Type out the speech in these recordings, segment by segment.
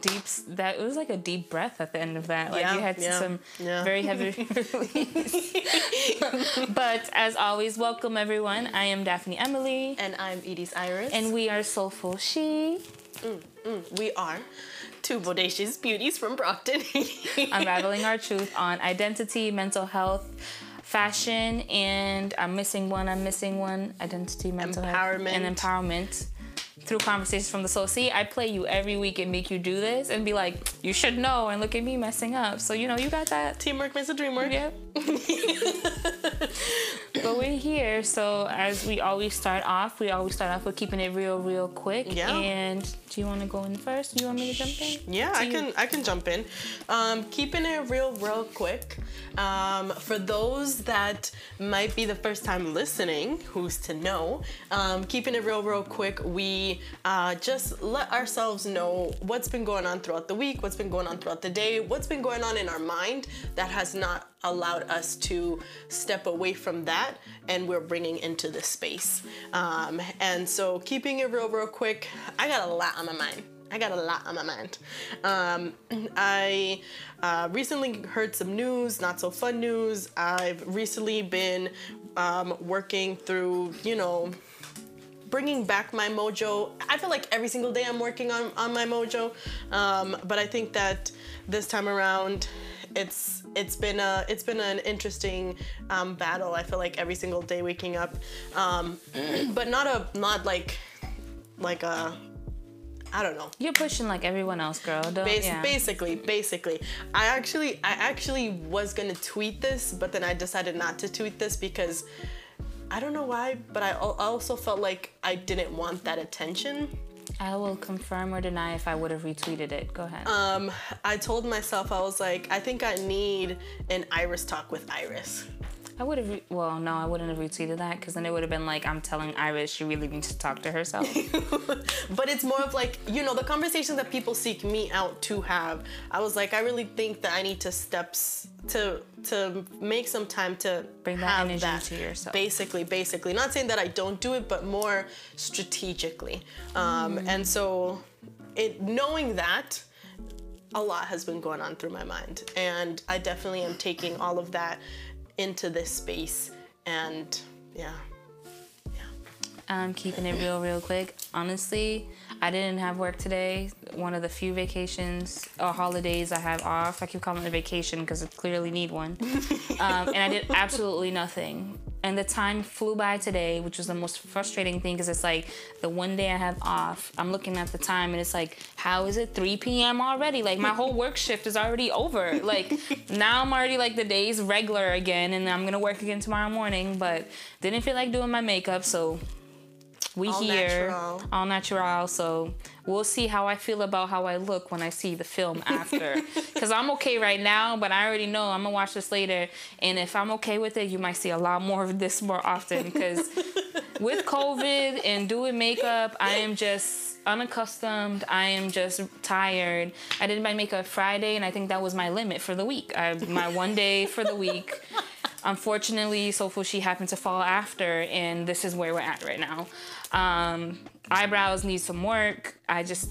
Deep. That it was like a deep breath at the end of that. Like Yeah, you had yeah, some yeah. very heavy release. but as always, welcome everyone. I am Daphne Emily, And I'm Edie's Iris. and we are Soulful She, mm, mm, we are two bodacious beauties from Brockton. unraveling our truth on identity, mental health. Fashion and I'm missing one. I'm missing one. Identity, mental health, and empowerment through conversations from the soul. See, I play you every week and make you do this and be like, you should know, and look at me messing up. So you know, you got that. Teamwork makes a dream work. Yep. but we're here, so as we always start off, we always start off with keeping it real, real quick. Yeah. And do you want to go in first? Do you want me to jump in? Yeah, To I you. can I can jump in. Um, keeping it real, real quick. Um, for those that might be the first time listening, who's to know? Um, keeping it real, real quick. We uh, just let ourselves know what's been going on throughout the week, what's been going on throughout the day, what's been going on in our mind that has not allowed us to step away from that and we're bringing into this space um, and so keeping it real real quick i got a lot on my mind I got a lot on my mind. Um, I uh, recently heard some news, not so fun news. I've recently been um, working through, you know, bringing back my mojo. I feel like every single day I'm working on, on my mojo, um, but I think that this time around, it's it's been a it's been an interesting um, battle. I feel like every single day waking up, um, but not a not like like a I don't know. You're pushing like everyone else, girl. Don't, Bas- yeah. Basically, basically, I actually, I actually was gonna tweet this, but then I decided not to tweet this because I don't know why, but I I also felt like I didn't want that attention. I will confirm or deny if I would have retweeted it. Go ahead. Um, I told myself I was like, I think I need an Iris talk with Iris. I would have. Re- well, no, I wouldn't have retweeted that because then it would have been like I'm telling Iris she really needs to talk to herself. but it's more of like you know the conversations that people seek me out to have i was like i really think that i need to steps to to make some time to Bring that energy that. to yourself. basically basically not saying that i don't do it but more strategically um, Mm. and so it knowing that a lot has been going on through my mind and i definitely am taking all of that into this space and yeah. yeah Um, keeping it real, real quick. Honestly, I didn't have work today. One of the few vacations or holidays I have off. I keep calling it a vacation because I clearly need one. um, and I did absolutely nothing. And the time flew by today, which was the most frustrating thing because it's like the one day I have off, I'm looking at the time and it's like, how is it 3 p.m. already? Like my whole work shift is already over. Like now I'm already like the day's regular again and I'm gonna work again tomorrow morning, but didn't feel like doing my makeup, so we All here. natural. all natural. So we'll see how i feel about how i look when i see the film after. Because i'm okay right now but i already know i'm gonna watch this later. And if i'm okay with it you might see a lot more of this more often. Because with covid and doing makeup i am just unaccustomed. I am just tired. I did my makeup friday and i think that was my limit for the week. I, my one day for the week. Unfortunately soulful she happened to fall after and this is where we're at right now um, eyebrows need some work. I just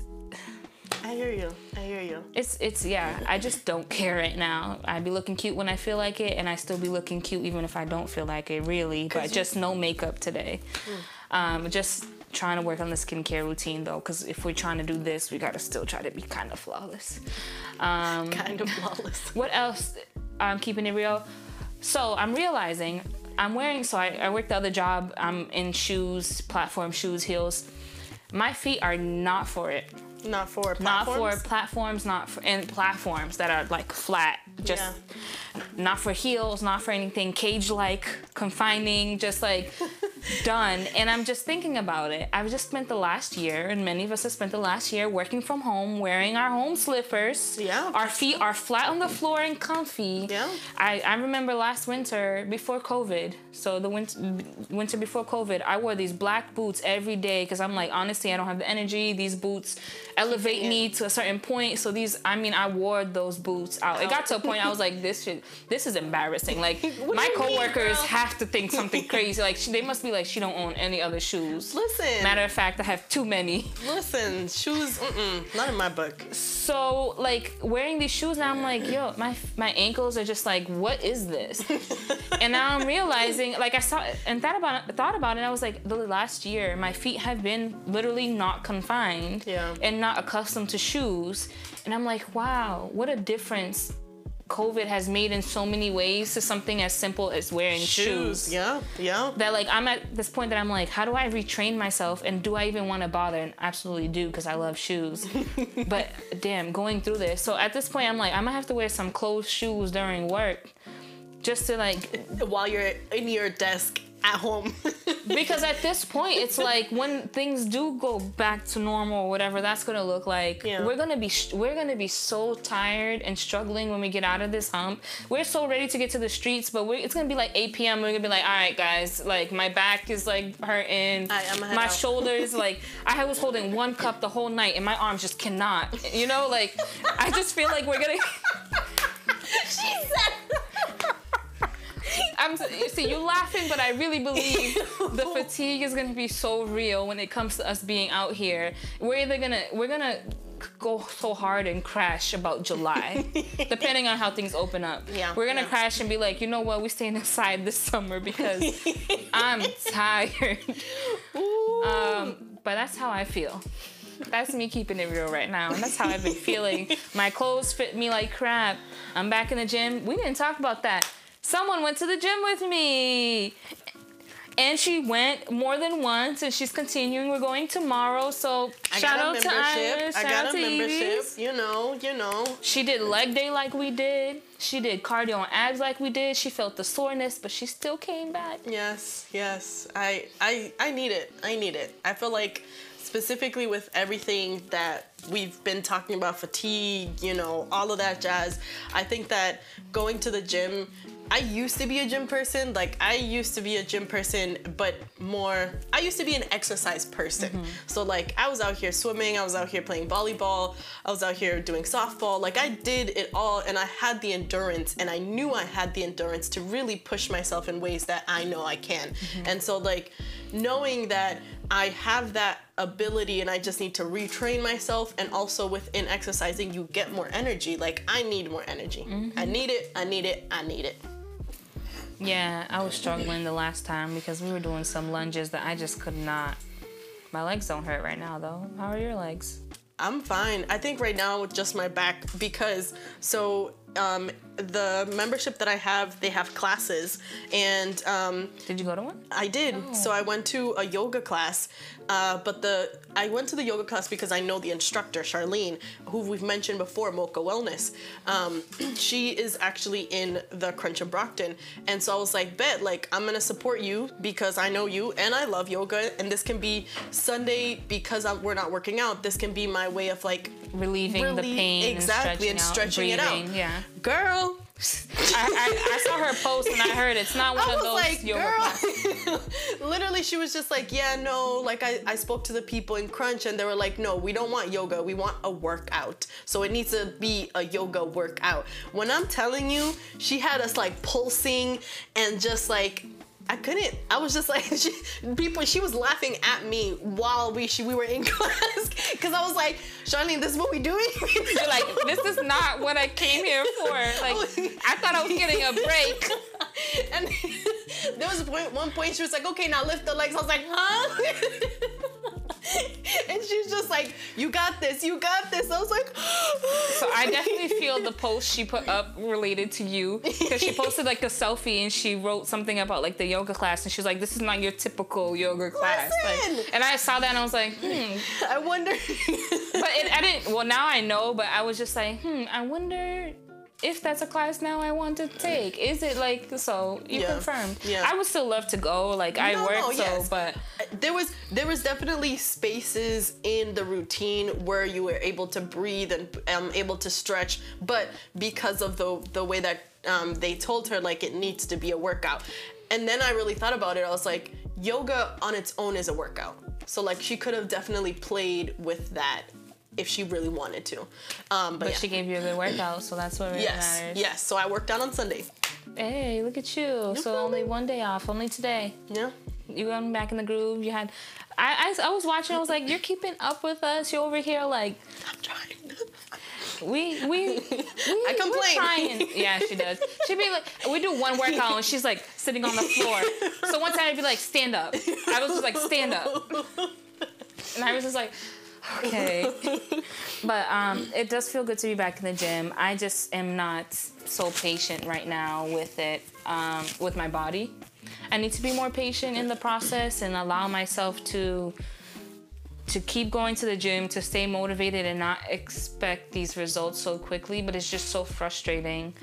i hear you. I hear you. it's it's yeah i just don't care right now. I'd be looking cute when i feel like it and i still be looking cute even if i don't feel like it really but you- just no makeup today. Um, just trying to work on the skincare routine though because if we're trying to do this we gotta still try to be kind of flawless. Um, kind of flawless. what else? I'm keeping it real. So i'm realizing i'm wearing so i, I work the other job. I'm in shoes platform shoes heels. My feet are not for it. Not for not platforms? for platforms? not for and platforms that are like flat. Just not for heels not for anything cage like confining just like done and i'm just thinking about it. I've just spent the last year and many of us have spent the last year working from home wearing our home slippers. Yeah. our feet are flat on the floor and comfy. Yeah. i, I remember last winter before covid so the winter, winter before covid i wore these black boots every day because i'm like honestly i don't have the energy. These boots elevate Keeping me to a certain point so these i mean i wore those boots out. It got to a point i was like this shit this is embarrassing. Like my you mean, coworkers have to think something crazy. Like they must be be like, she don't own any other shoes. Listen. Matter of fact, I have too many. Listen, shoes, mm-mm, not in my book. So like wearing these shoes now, I'm like, yo, my my ankles are just like, what is this? and now I'm realizing, like I saw and thought about it, thought about it. And I was like, the last year, my feet have been literally not confined Yeah. and not accustomed to shoes. And I'm like, wow, what a difference COVID has made in so many ways to something as simple as wearing shoes. Yeah, yeah. That like I'm at this point that I'm like, how do I retrain myself and do I even want to bother? And absolutely do because I love shoes. but damn, going through this. So at this point, I'm like, I'm gonna have to wear some closed shoes during work, just to like While you're in your desk at home. because at this point it's like when things do go back to normal or whatever that's gonna look like Yeah. we're gonna be we're gonna be so tired and struggling when we get out of this hump we're so ready to get to the streets but we're, it's gonna be like 8 p.m we're gonna be like all right guys like my back is like hurting I'ma my out. shoulders like i was holding one cup the whole night and my arms just cannot you know like i just feel like we're gonna she said. I'm you see you laughing, but I really believe the fatigue is gonna be so real when it comes to us being out here. We're either gonna we're gonna go so hard and crash about July, depending on how things open up. Yeah, we're gonna yeah. crash and be like, you know what, we're staying inside this summer because I'm tired. Um, but that's how I feel. That's me keeping it real right now. And that's how I've been feeling. My clothes fit me like crap. I'm back in the gym. We didn't talk about that. Someone went to the gym with me. And she went more than once and she's continuing. We're going tomorrow. So I shout out to membership. Iris. I got a to membership. You know, you know. She did leg day like we did. She did cardio and abs like we did. She felt the soreness, but she still came back. Yes, yes. I I I need it. I need it. I feel like specifically with everything that we've been talking about fatigue, you know, all of that jazz. I think that going to the gym I used to be a gym person. Like I used to be a gym person, but more I used to be an exercise person. Mm-hmm. So like I was out here swimming, I was out here playing volleyball, I was out here doing softball. Like I did it all and I had the endurance and I knew I had the endurance to really push myself in ways that I know I can. Mm-hmm. And so like knowing that I have that ability and I just need to retrain myself and also within exercising you get more energy. Like I need more energy. I mm-hmm. need it, I need it, I need it. Yeah, I was struggling the last time because we were doing some lunges that I just could not. My legs don't hurt right now though. How are your legs? I'm fine. I think right now with just my back because so um, the membership that I have, they have classes, and um, Did you go to one? I did. So I went to a yoga class, uh, but the I went to the yoga class because I know the instructor, Charlene, who we've mentioned before, Mocha Wellness. Um, she is actually in the Crunch of Brockton, and so I was like, bet, like I'm gonna support you because I know you and I love yoga, and this can be Sunday because I'm, we're not working out. This can be my way of like Relieving the pain exactly, and and stretching, stretching it out, out. Yeah. girl. I, I, I saw her post and I heard it's not one I of was those like, yoga girl. Literally, she was just like, yeah, no. Like, I, I spoke to the people in Crunch and they were like, no, we don't want yoga. We want a workout. So it needs to be a yoga workout. When I'm telling you, she had us like pulsing and just like, I couldn't. I was just like, she, people. She was laughing at me while we she, we were in class because I was like, Charlene, this is what we doing. You're like, this is not what I came here for. Like, I thought I was getting a break. and there was a point, one point she was like, okay, now lift the legs. I was like, huh? and she's just like, you got this, you got this. I was like, So I definitely feel the post she put up related to you because she posted like a selfie and she wrote something about like the yoga class and she was like, "This is not your typical yoga class." Like, and I saw that and I was like, "Hmm." I wonder. But it, I didn't. Well, now I know. But I was just like, "Hmm." I wonder if that's a class now I want to take. Is it like so? You Yeah. confirmed. Yeah. I would still love to go. Like I No, work no, so, yes. but there was there was definitely spaces in the routine where you were able to breathe and um, able to stretch, but because of the the way that um, they told her like it needs to be a workout, and then I really thought about it. I was like, yoga on its own is a workout. So like she could have definitely played with that if she really wanted to. Um, but but yeah. she gave you a good workout, so that's what really yes, matters. yes. So I worked out on Sunday. Hey, look at you. so problem. only one day off. Only today. Yeah, You going back in the groove? You had, I, I, I was watching. I was like, you're keeping up with us. You're over here like, I'm trying. We we, we I we're complain. trying. Yeah, she does. She'd be like, we do one workout and she's like sitting on the floor. So one time I'd be like, stand up. I was just like, stand up, and I was just like, okay. But um, it does feel good to be back in the gym. I just am not so patient right now with it, um, with my body. I need to be more patient in the process and allow myself to to keep going to the gym, to stay motivated and not expect these results so quickly. But it's just so frustrating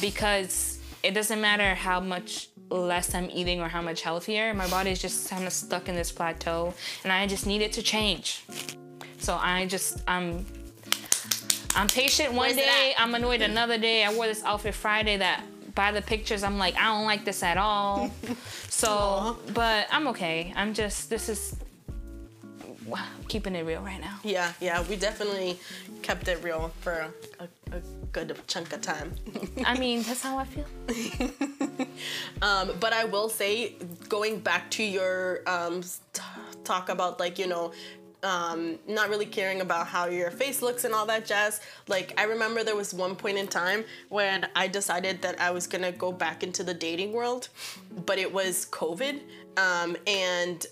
because it doesn't matter how much less I'm eating or how much healthier, my body is just kind of stuck in this plateau and I just need it to change. So I just, I'm. I'm patient one Where's day? I'm annoyed another day. I wore this outfit Friday that by the pictures I'm like, I don't like this at all. So, but I'm okay. I'm just, this is wow, keeping it real right now. Yeah, yeah, we definitely kept it real for a, a, good chunk of time. I mean, that's how I feel. Um, but I will say, going back to your um, t- talk about like you know, um, not really caring about how your face looks and all that jazz. Like I remember there was one point in time when I decided that I was gonna go back into the dating world, but it was COVID, um, and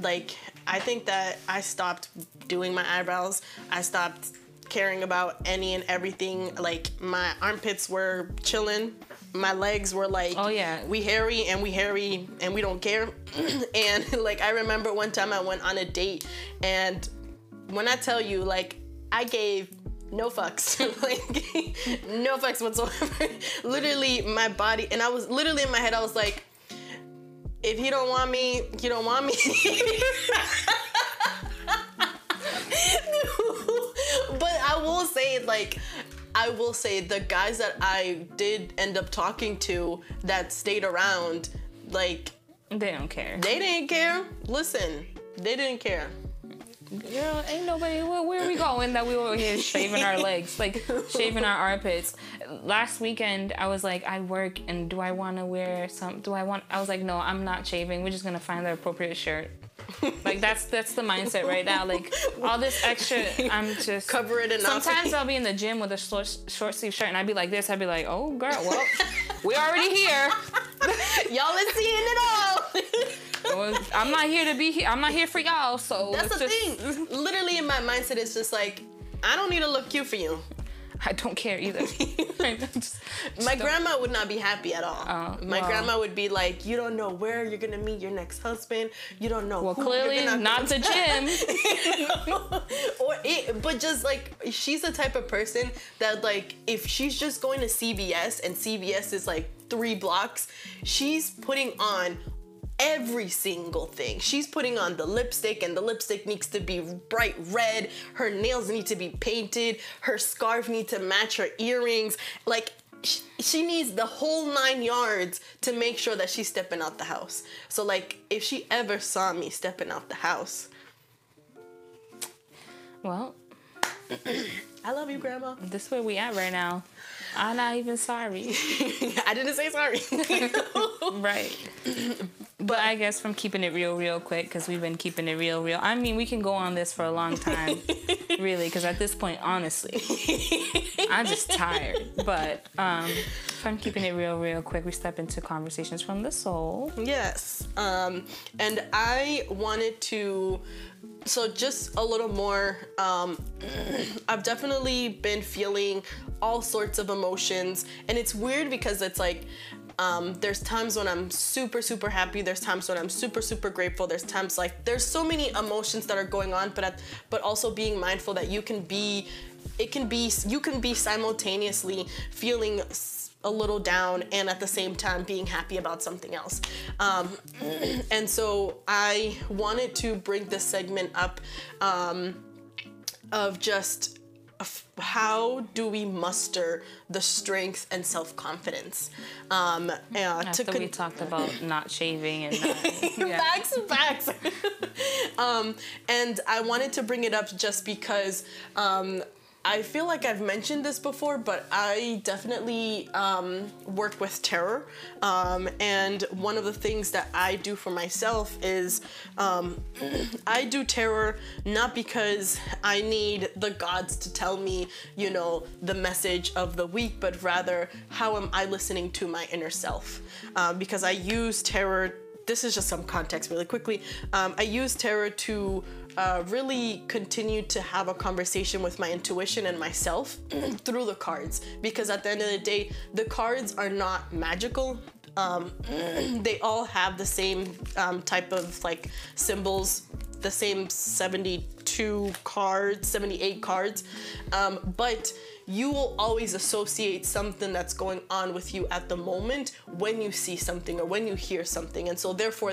like I think that I stopped doing my eyebrows. I stopped caring about any and everything. Like my armpits were chilling. My legs were like, Oh, yeah. we hairy and we hairy and we don't care. and like I remember one time I went on a date and when I tell you like I gave no fucks, like no fucks whatsoever. literally my body and I was literally in my head I was like if you don't want me, you don't want me. but I will say, like, I will say the guys that I did end up talking to that stayed around, like, They don't care. they didn't care. Listen, they didn't care. Girl, ain't nobody. Where, where are we going that we over here shaving our legs, like shaving our armpits? Last weekend, I was like, I work, and do I want to wear some? Do I want? I was like, no, I'm not shaving. We're just gonna find the appropriate shirt. Like that's that's the mindset right now. Like all this extra, I'm just Cover it enough. Sometimes I'll be in the gym with a short short sleeve shirt, and I'd be like this. I'd be like, oh girl, well, we already here. Y'all is seeing it all. Well, I'm not here to be here. I'm not here for y'all. So That's the just- thing. Literally, in my mindset, it's just like, I don't need to look cute for you. I don't care either. Just- My grandma would not be happy at all. Oh, My wow. grandma would be like, "You don't know where you're gonna meet your next husband. You don't know." well, who clearly not the gym. or it, but just like she's the type of person that like if she's just going to CVS and CVS is like three blocks, she's putting on every single thing. She's putting on the lipstick and the lipstick needs to be bright red. Her nails need to be painted. Her scarf needs to match her earrings. Like she needs the whole nine yards to make sure that she's stepping out the house. So like if she ever saw me stepping out the house, Well, I love you, grandma. this is where we at right now. I'm not even sorry. I didn't say sorry. right. But I guess from keeping it real, real quick, because we've been keeping it real, real. I mean, we can go on this for a long time, really, because at this point, honestly, I'm just tired. But um, I'm keeping it real, real quick, we step into conversations from the soul. yes. Um, and I wanted to, so just a little more. Um, I've definitely been feeling all sorts of emotions, and it's weird because it's like. Um, there's times when I'm super, super happy. There's times when I'm super, super grateful. There's times like there's so many emotions that are going on, but at, but also being mindful that you can be, it can be you can be simultaneously feeling a little down and at the same time being happy about something else. Um, and so I wanted to bring this segment up um, of just how do we muster the strength and self confidence um, uh, to After we talked about not shaving and not, yeah. facts facts um, and i wanted to bring it up just because um, I feel like I've mentioned this before, but I definitely um, work with tarot. Um, and one of the things that I do for myself is um, I do tarot not because I need the gods to tell me, you know, the message of the week, but rather how am I listening to my inner self? Uh, because I use tarot. this is just some context really quickly. Um, I use tarot to uh, really continue to have a conversation with my intuition and myself through the cards because at the end of the day, the cards are not magical. Um, they all have the same um, type of like symbols, the same 72 cards, 78 cards, um, but you will always associate something that's going on with you at the moment when you see something or when you hear something. And so, therefore,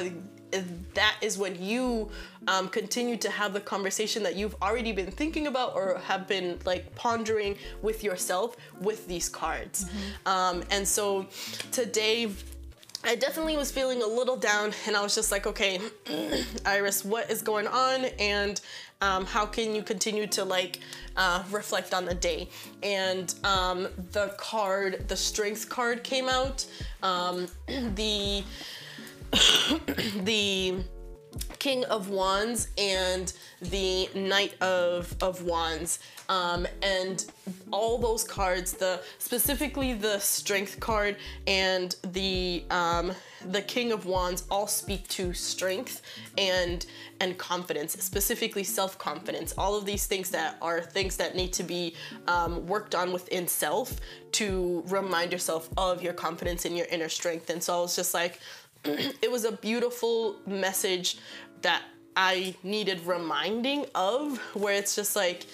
that is when you um, continue to have the conversation that you've already been thinking about or have been like pondering with yourself with these cards. Mm-hmm. Um, and so today, I definitely was feeling a little down, and I was just like, okay, Iris, what is going on? And um, how can you continue to like uh, reflect on the day? And um, the card, the strength card came out. Um, the the King of Wands and the Knight of, of Wands. Um, and all those cards, the specifically the Strength card and the um, the King of Wands, all speak to strength and and confidence, specifically self confidence. All of these things that are things that need to be um, worked on within self to remind yourself of your confidence and your inner strength. And so I was just like, it was a beautiful message that I needed reminding of, where it's just like,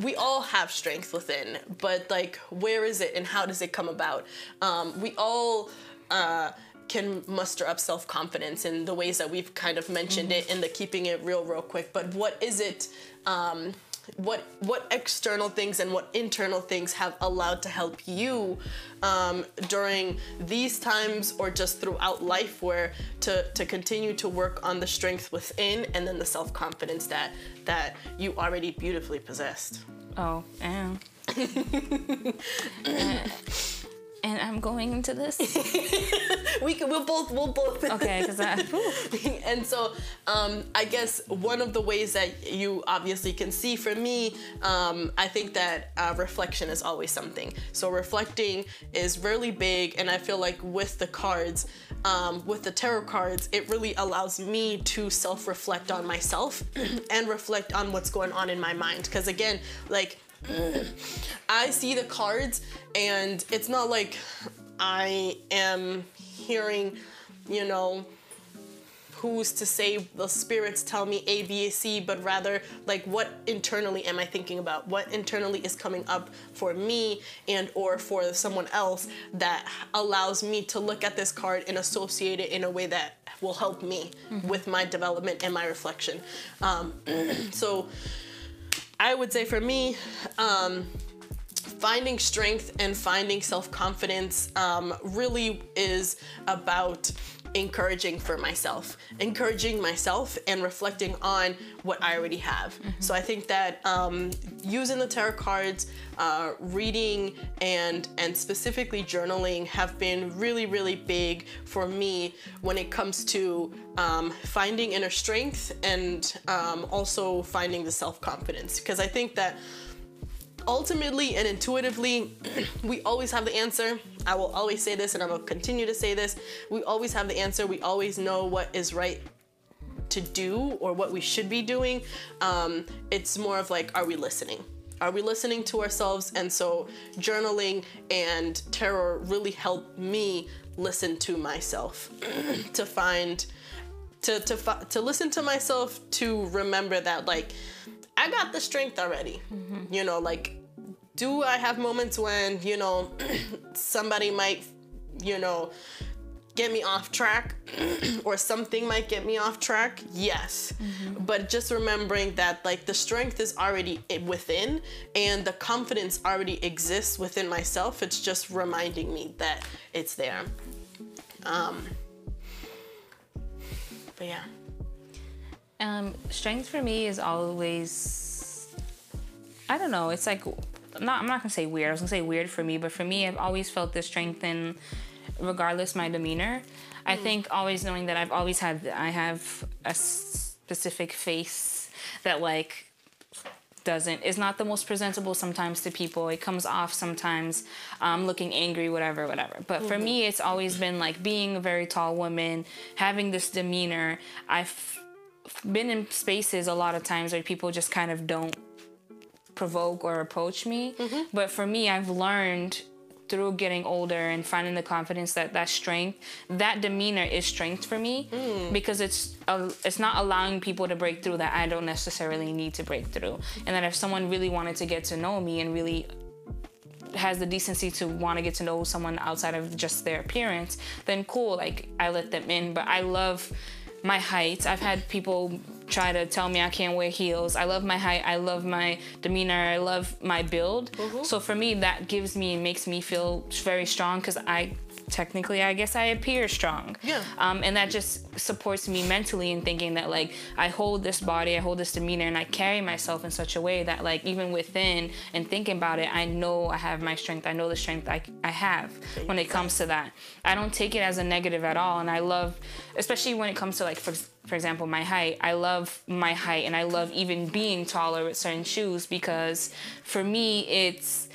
we all have strength within, but like, where is it and how does it come about? Um, we all uh, can muster up self confidence in the ways that we've kind of mentioned mm-hmm. it in the keeping it real, real quick. But what is it? Um, what what external things and what internal things have allowed to help you um, during these times or just throughout life where to to continue to work on the strength within and then the self-confidence that that you already beautifully possessed. Oh and and I'm going into this. we can. We'll both. We'll both. Okay, because I. and so, um, I guess one of the ways that you obviously can see for me, um, I think that uh, reflection is always something. So reflecting is really big, and I feel like with the cards, um, with the tarot cards, it really allows me to self-reflect on myself and reflect on what's going on in my mind. Because again, like I see the cards, and it's not like I am hearing, you know, who's to say the spirits tell me A, B, C, but rather like what internally am I thinking about? What internally is coming up for me and or for someone else that allows me to look at this card and associate it in a way that will help me mm-hmm. with my development and my reflection. Um, so I would say for me, um, finding strength and finding self confidence um, really is about encouraging for myself, encouraging myself and reflecting on what I already have. Mm-hmm. So I think that um, using the tarot cards, uh, reading, and and specifically journaling have been really really big for me when it comes to um, finding inner strength and um, also finding the self confidence. Because I think that ultimately and intuitively, we always have the answer. I will always say this and I will continue to say this. We always have the answer. We always know what is right to do or what we should be doing. Um, it's more of like, are we listening? Are we listening to ourselves? And so journaling and tarot really help me listen to myself to find to to to listen to myself to remember that like I got the strength already. Mm-hmm. You know, like, do I have moments when, you know, somebody might, you know, get me off track or something might get me off track? Yes. Mm-hmm. But just remembering that, like, the strength is already within and the confidence already exists within myself. It's just reminding me that it's there. Um, but yeah. Um, strength for me is always, I don't know, it's like not I'm not gonna say weird. I was gonna say weird for me, but for me, I've always felt this strength in, regardless my demeanor. I think always knowing that I've always had I have a specific face that like doesn't is not the most presentable sometimes to people. It comes off sometimes um, looking angry, whatever, whatever. But for me, it's always been like being a very tall woman, having this demeanor. I've been in spaces a lot of times where people just kind of don't provoke or approach me. But for me, I've learned through getting older and finding the confidence that that strength, that demeanor is strength for me because it's uh, it's not allowing people to break through that I don't necessarily need to break through. And that if someone really wanted to get to know me and really has the decency to want to get to know someone outside of just their appearance, then cool, like I let them in. But I love my height. I've had people try to tell me I can't wear heels. I love my height. I love my demeanor. I love my build. Mm-hmm. So for me, that gives me and makes me feel very strong because I technically I guess I appear strong. Yeah. Um, and that just supports me mentally in thinking that like I hold this body, I hold this demeanor, and I carry myself in such a way that like even within and thinking about it, I know I have my strength. I know the strength I, I have when it comes to that. I don't take it as a negative at all, and I love, especially when it comes to like for for example my height. I love my height, and I love even being taller with certain shoes because for me it's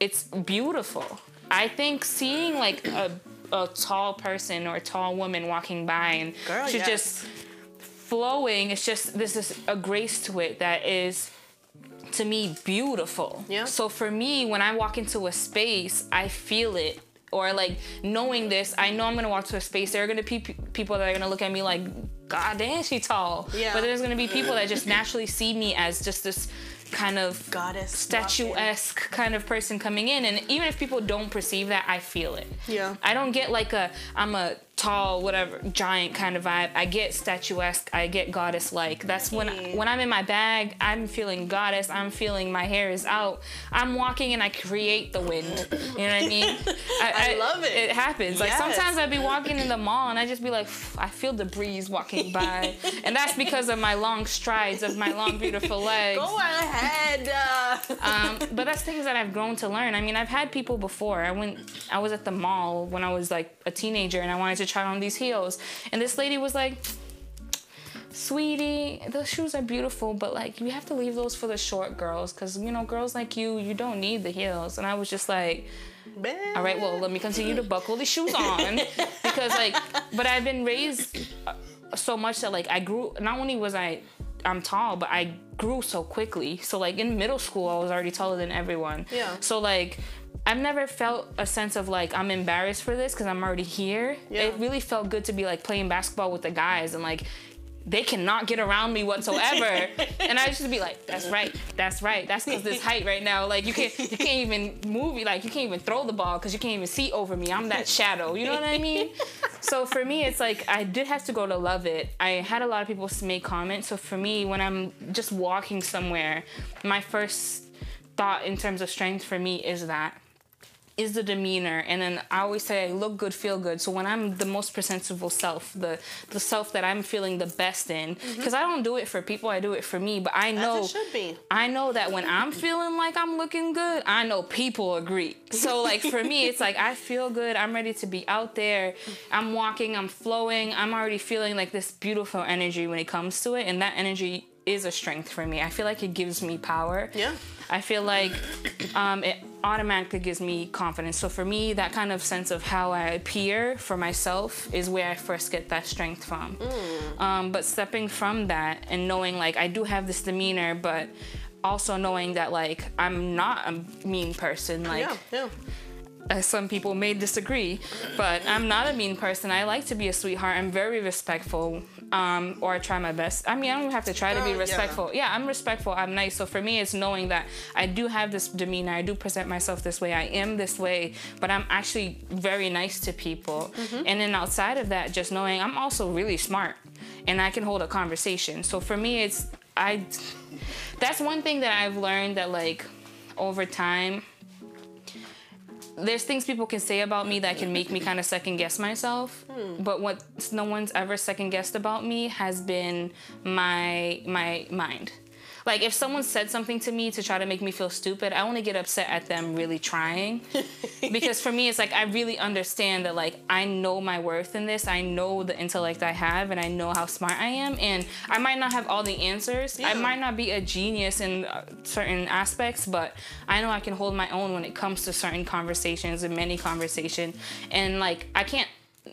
it's beautiful. I think seeing like a, a tall person or a tall woman walking by and Girl, she's yes. just flowing, it's just this is a grace to it that is to me beautiful. Yeah. So for me, when I walk into a space, I feel it. Or like knowing this, I know I'm gonna walk to a space. There are gonna be pe- people that are gonna look at me like, God damn, she tall. Yeah. But there's gonna be people that just naturally see me as just this kind of Goddess statuesque kind of person coming in and even if people don't perceive that i feel it Yeah. i don't get like a i'm a tall whatever giant kind of vibe. I get statuesque. I get goddess like that's when when i'm in my bag i'm feeling goddess. I'm feeling my hair is out. I'm walking and i create the wind. You know what i mean? I love it. it happens. Like sometimes i'd be walking in the mall and i just be like i feel the breeze walking by. And that's because of my long strides of my long beautiful legs. Go ahead. Um, but that's things that I've grown to learn. I mean, I've had people before. I went, I was at the mall when I was like a teenager, and I wanted to try on these heels, and this lady was like, "Sweetie, those shoes are beautiful, but like you have to leave those for the short girls, cause you know girls like you, you don't need the heels." And I was just like, all right, well, let me continue to buckle these shoes on because, like, but I've been raised uh, so much that, like, I grew. Not only was I, I'm tall, but I grew so quickly. So, like, in middle school, I was already taller than everyone. Yeah. So, like. I've never felt a sense of like I'm embarrassed for this because I'm already here. Yeah. It really felt good to be like playing basketball with the guys and like they cannot get around me whatsoever. and I just be like, that's right, that's right. That's because this height right now, like you can't you can't even move, like you can't even throw the ball because you can't even see over me. I'm that shadow. You know what I mean? so for me, it's like I did have to go to love it. I had a lot of people make comments. So for me, when I'm just walking somewhere, my first thought in terms of strength for me is that is the demeanor and then i always say i look good feel good. So when i'm the most presentable self the the self that i'm feeling the best in mm-hmm. because i don't do it for people i do it for me but i know it should be. i know that when i'm feeling like i'm looking good i know people agree. So like for me it's like i feel good i'm ready to be out there i'm walking i'm flowing i'm already feeling like this beautiful energy when it comes to it and that energy is a strength for me i feel like it gives me power Yeah. I feel like um, it automatically gives me confidence. So for me, that kind of sense of how I appear for myself is where I first get that strength from. Um, but stepping from that and knowing like I do have this demeanor, but also knowing that like I'm not a mean person. Like Yeah. Yeah. some people may disagree, but I'm not a mean person. I like to be a sweetheart. I'm very respectful, um, or I try my best. I mean, I don't even have to try to Uh, be respectful. Yeah. I'm respectful. I'm nice. So for me, it's knowing that I do have this demeanor. I do present myself this way. I am this way, but I'm actually very nice to people. And then outside of that, just knowing I'm also really smart, and I can hold a conversation. So for me, it's I. That's one thing that I've learned that like over time there's things people can say about me that can make me kind of second guess myself. Hmm. But what no one's ever second guessed about me has been my my mind like if someone said something to me to try to make me feel stupid, I only get upset at them really trying. because for me, it's like I really understand that like I know my worth in this. I know the intellect I have, and I know how smart I am. And I might not have all the answers. I might not be a genius in uh, certain aspects, but I know I can hold my own when it comes to certain conversations and many conversation. And like I can't.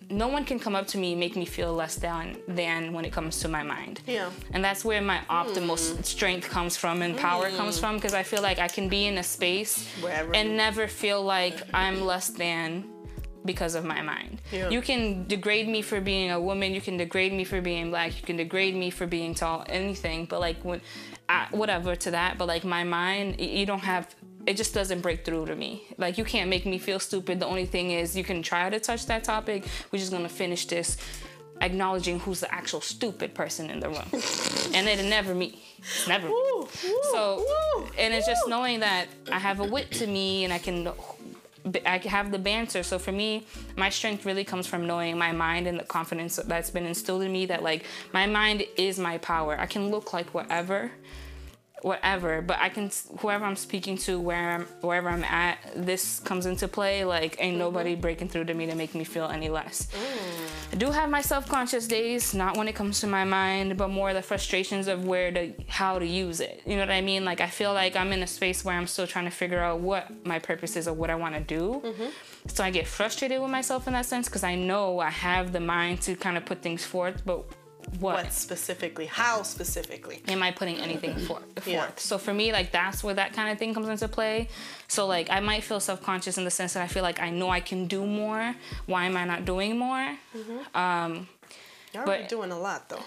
No one can come up to me and make me feel less than than when it comes to my mind. Yeah. And that's where my optimal s- strength comes from and power mm. comes from because I feel like I can be in a space Wherever and never feel like I'm less than because of my mind. Yeah. You can degrade me for being a woman, you can degrade me for being black, you can degrade me for being tall, anything, but like when I, whatever to that, but like my mind, you don't have it just doesn't break through to me. Like you can't make me feel stupid. The only thing is you can try to touch that topic. We're just gonna finish this acknowledging who's the actual stupid person in the room. and it'll never me. Never me. Woo, woo, So, woo, and it's just knowing that I have a wit to me and I can, I can have the banter. So for me, my strength really comes from knowing my mind and the confidence that's been instilled in me that like my mind is my power. I can look like whatever, whatever, but I can whoever I'm speaking to, where I'm, wherever I'm at, this comes into play. Like ain't mm-hmm. nobody breaking through to me to make me feel any less. I do have my self-conscious days, not when it comes to my mind, but more the frustrations of where to how to use it. You know what I mean? Like I feel like I'm in a space where I'm still trying to figure out what my purpose is or what I want to do. Mm-hmm. So I get frustrated with myself in that sense because I know I have the mind to kind of put things forth, but what? What specifically? How specifically? am I putting anything forth? Yeah. So for me, like that's where that kind of thing comes into play. So like I might feel self conscious in the sense that I feel like I know I can do more. Why am I not doing more? Um, You're But- doing a lot though.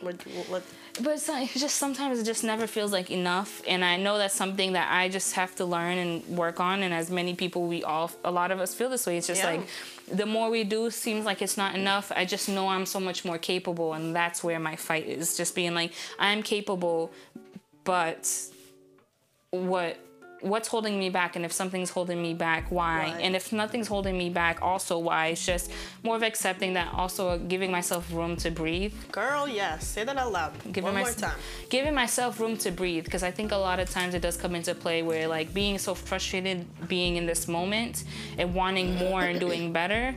What, what, But it's, like, it's just sometimes it just never feels like enough, and I know that's something that I just have to learn and work on. And as many people, we all, a lot of us feel this way. It's just Yeah. like the more we do, seems like it's not enough. I just know I'm so much more capable, and that's where my fight is. Just being like I'm capable, but what what's holding me back and if something's holding me back why Why? and if nothing's holding me back also why it's just more of accepting that also giving myself room to breathe girl, yes. Say that out loud. giving One more time. giving myself room to breathe because I think a lot of times it does come into play where like being so frustrated being in this moment and wanting more and doing better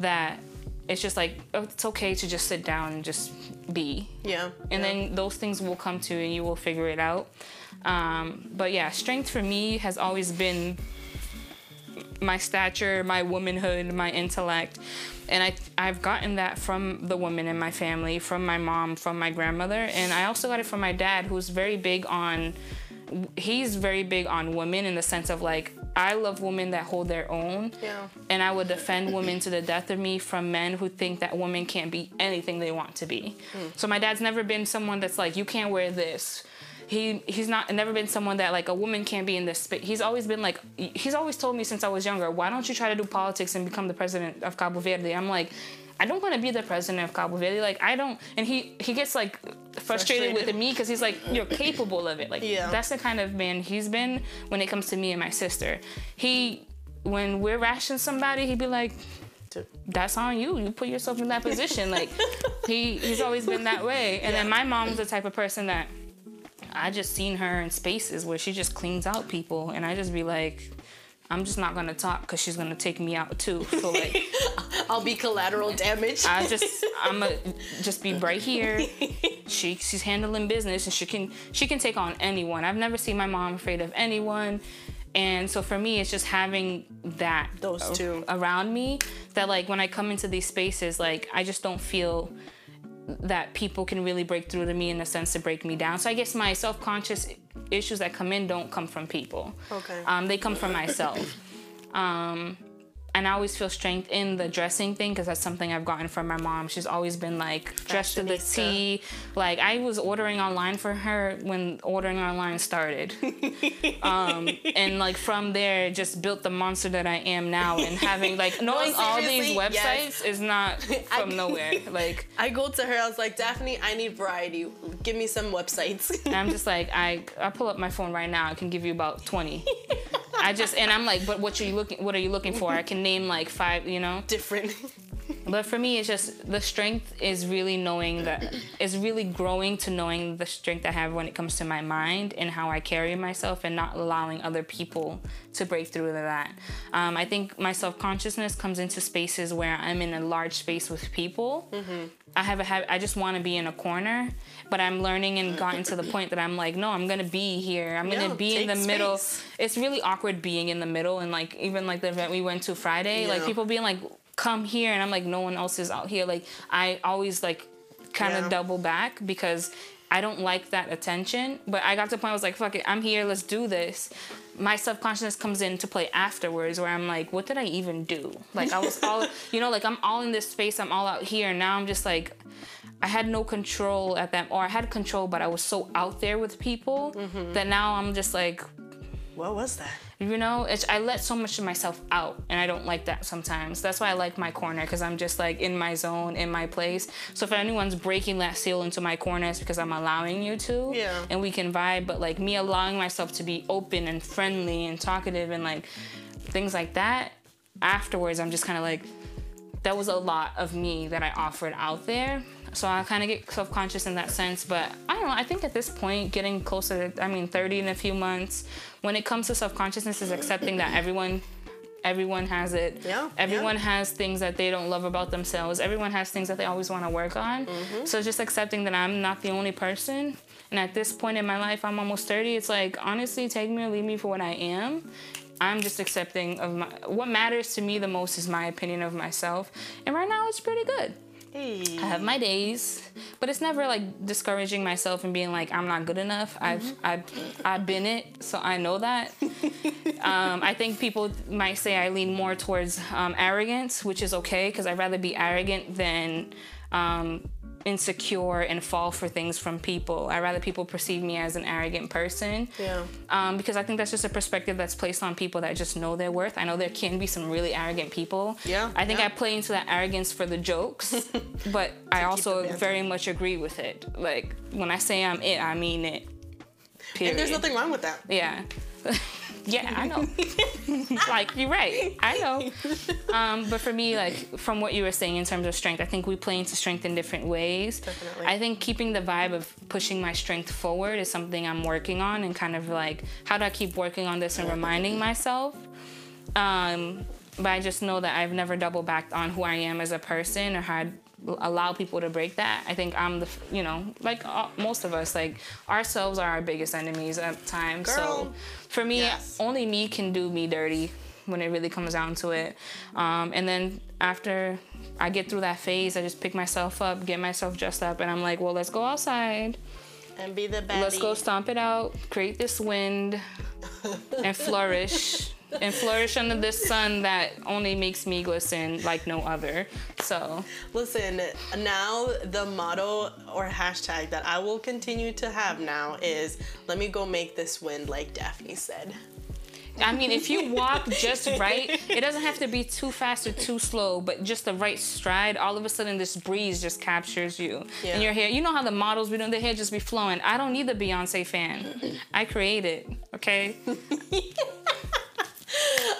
that it's just like oh, it's okay to just sit down and just be Yeah. and yeah. then those things will come to you and you will figure it out um, but yeah strength for me has always been my stature my womanhood my intellect and I, i've gotten that from the women in my family from my mom from my grandmother and i also got it from my dad who's very big on he's very big on women in the sense of like i love women that hold their own Yeah. and I would defend women to the death of me from men who think that women can't be anything they want to be. Hmm. So my dad's never been someone that's like, you can't wear this. He he's not never been someone that like a woman can't be in this space. He's always been like he's always told me since I was younger, why don't you try to do politics and become the president of Cabo Verde? I'm like, I don't want to be the president of Cabo Verde. Like I don't, and he he gets like frustrated, Frustrated. with me because he's like, you're capable of it. Like Yeah. that's the kind of man he's been when it comes to me and my sister. He when we're rashing somebody, he'd be like, that's on you. You put yourself in that position. Like he he's always been that way. And then my mom's the type of person that I just seen her in spaces where she just cleans out people, and I just be like. I'm just not gonna talk because she's gonna take me out too. So like, I'll be collateral damage. I just I'm gonna just be right here. She she's handling business and she can she can take on anyone. I've never seen my mom afraid of anyone. And so for me, it's just having that Those two. around me that like when I come into these spaces, like I just don't feel that people can really break through to me in a sense to break me down. So I guess my self-conscious issues that come in don't come from people. Okay. Um, they come from myself. Um, and I always feel strength in the dressing thing because that's something I've gotten from my mom. She's always been like dressed to the. T. Like I was ordering online for her when ordering online started. um, and like from there, just built the monster that I am now. And having like knowing all these websites yes. is not I- from nowhere. Like I go to her. I was like, Daphne, I need variety. Give me some websites. And I'm just like, I I pull up my phone right now. I can give you about 20. I just and I'm like, but what are you looking? What are you looking for? I can name like five, you know. Different. but for me, it's just the strength is really knowing that is really growing to knowing the strength I have when it comes to my mind and how I carry myself, and not allowing other people to break through that. Um, I think my self consciousness comes into spaces where I'm in a large space with people. I have a habit. I just want to be in a corner, but I'm learning and gotten to the point that I'm like, no, I'm gonna be here. I'm gonna Yeah, be in the take middle. It's really awkward being in the middle, and like even like the event we went to Friday, like people being like, come here, and I'm like, no one else is out here. Like I always like kind of Yeah. double back because I don't like that attention. But I got to the point I was like, fuck it, I'm here, let's do this. My subconsciousness comes into play afterwards where I'm like, what did I even do? Like I was all you know, like I'm all in this space, I'm all out here, and now I'm just like I had no control at that or I had control but I was so out there with people mm-hmm. that now I'm just like What was that? you know it's, i let so much of myself out and i don't like that sometimes that's why i like my corner because i'm just like in my zone in my place so if anyone's breaking that seal into my corner it's because i'm allowing you to Yeah. and we can vibe but like me allowing myself to be open and friendly and talkative and like things like that afterwards i'm just kind of like that was a lot of me that I offered out there. So I kind of get self conscious in that sense. But I don't know. I think at this point, getting closer to, I mean, 30 in a few months, when it comes to self consciousness, is accepting that everyone. Everyone has it. Yeah, Everyone yeah. has things that they don't love about themselves. Everyone has things that they always want to work on. Mm-hmm. So just accepting that I'm not the only person. And at this point in my life, I'm almost 30. It's like, honestly, take me or leave me for what I am. I'm just accepting of my what matters to me the most is my opinion of myself. And right now it's pretty good. Hey. I have my days, but it's never like discouraging myself and being like I'm not good enough. I've I've I've been it, so I know that. um, I think people might say I lean more towards um, arrogance, which is okay because I'd rather be arrogant than um, insecure and fall for things from people. I'd rather people perceive me as an arrogant person Yeah. um, because I think that's just a perspective that's placed on people that just know their worth. I know there can be some really arrogant people. Yeah, I think yeah. I play into that arrogance for the jokes, but I also very much agree with it. Like when I say I'm it, I mean it. Period. And there's nothing wrong with that. Yeah. yeah, I know. like you're right. I know. Um, but for me, like from what you were saying in terms of strength, I think we play into strength in different ways. Definitely. I think keeping the vibe of pushing my strength forward is something I'm working on, and kind of like how do I keep working on this and reminding myself. Um, but I just know that I've never double backed on who I am as a person or had allow people to break that. I think I'm the, you know, like uh, most of us, like ourselves are our biggest enemies at times. So for me, Yes. only me can do me dirty when it really comes down to it. Um, and then after I get through that phase, I just pick myself up, get myself dressed up, and I'm like, well, let's go outside. And be the baddie. Let's go stomp it out, create this wind, and flourish. And flourish under this sun that only makes me glisten like no other. So, Listen, now the motto or hashtag that I will continue to have now is let me go make this wind like Daphne said. I mean, if you walk just right, it doesn't have to be too fast or too slow, but just the right stride. All of a sudden, this breeze just captures you Yeah. and your hair. You know how the models be doing their hair just be flowing. I don't need the Beyonce fan. I create it. Okay.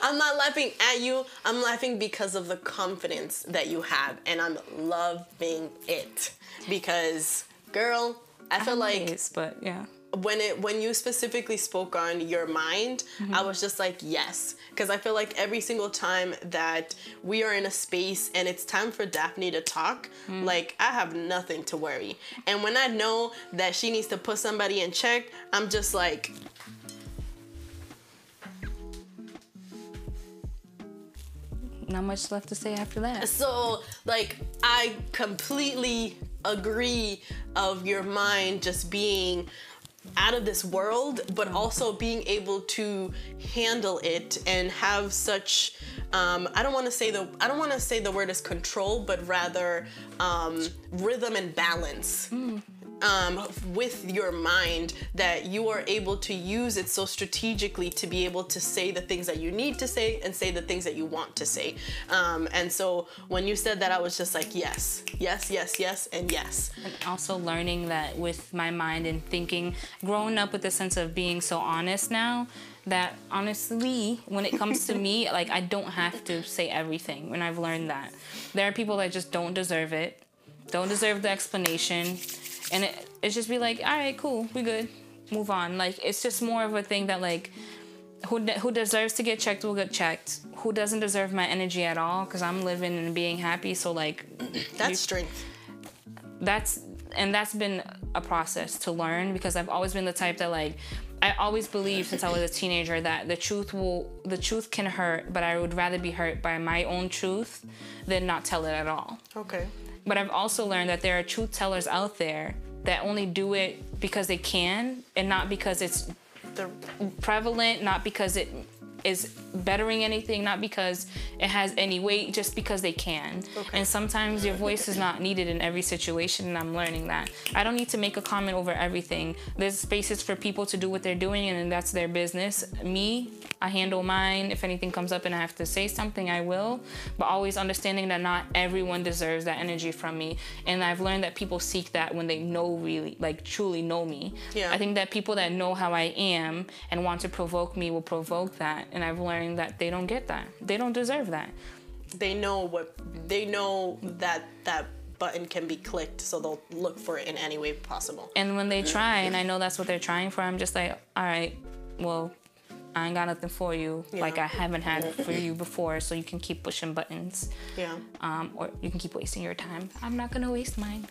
I'm not laughing at you. I'm laughing because of the confidence that you have, and I'm loving it. Because, girl, I feel like but yeah. when it when you specifically spoke on your mind i mm-hmm. was just like yes because i feel like every single time that we are in a space and it's time for daphne to talk mm. like i have nothing to worry and when i know that she needs to put somebody in check i'm just like Not much left to say after that. so like i completely agree of your mind just being out of this world but also being able to handle it and have such um, i don't want to say the i don't want to say the word is control but rather um, rhythm and balance um, with your mind that you are able to use it so strategically to be able to say the things that you need to say and say the things that you want to say. Um, and so when you said that, I was just like, yes, yes, yes, yes, and yes. And also learning that with my mind and thinking, growing up with a sense of being so honest now, that honestly, when it comes to me, like I don't have to say everything. And I've learned that there are people that just don't deserve it, don't deserve the explanation, and it, it's just be like, all right, cool, we good, move on. Like it's just more of a thing that like. Who, de- who deserves to get checked will get checked. Who doesn't deserve my energy at all? Because I'm living and being happy. So like, That's you- strength. that's and that's been a process to learn because I've always been the type that like I always believed since I was a teenager that the truth will the truth can hurt, but I would rather be hurt by my own truth than not tell it at all. Okay. But I've also learned that there are truth tellers out there that only do it because they can and not because it's The, prevalent, not because it is bettering anything, not because it has any weight, just because they can. Okay. And sometimes your voice is not needed in every situation, and I'm learning that. I don't need to make a comment over everything. There's spaces for people to do what they're doing, and that's their business. Me, I handle mine. If anything comes up and I have to say something, I will. But always understanding that not everyone deserves that energy from me. And I've learned that people seek that when they know really, like truly know me. Yeah. I think that people that know how I am and want to provoke me will provoke that. And I've learned that they don't get that. They don't deserve that. they know what they know that that button can be clicked, so they'll look for it in any way possible. And when they try, and I know that's what they're trying for, I'm just like, all right, well, I ain't got nothing for you, like I haven't had for you before, so you can keep pushing buttons, Yeah. um, or you can keep wasting your time. I'm not gonna waste mine.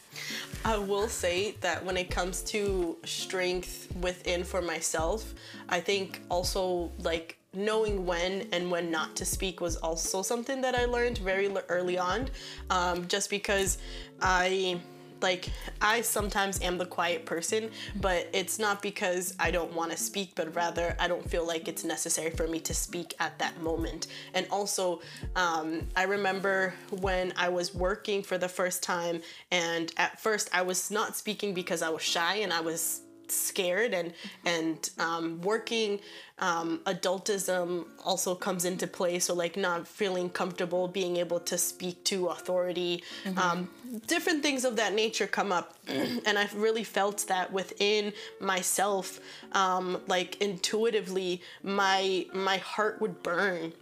I will say that when it comes to strength within for myself, I think also like knowing when and when not to speak was also something that I learned very early on. Um, just because I like I sometimes am the quiet person, but it's not because I don't want to speak, but rather I don't feel like it's necessary for me to speak at that moment. And also, um, I remember when I was working for the first time, and at first I was not speaking because I was shy and I was scared and and um, working um, adultism also comes into play. So like not feeling comfortable being able to speak to authority um, different things of that nature come up. And i've really felt that within myself um, like intuitively my my heart would burn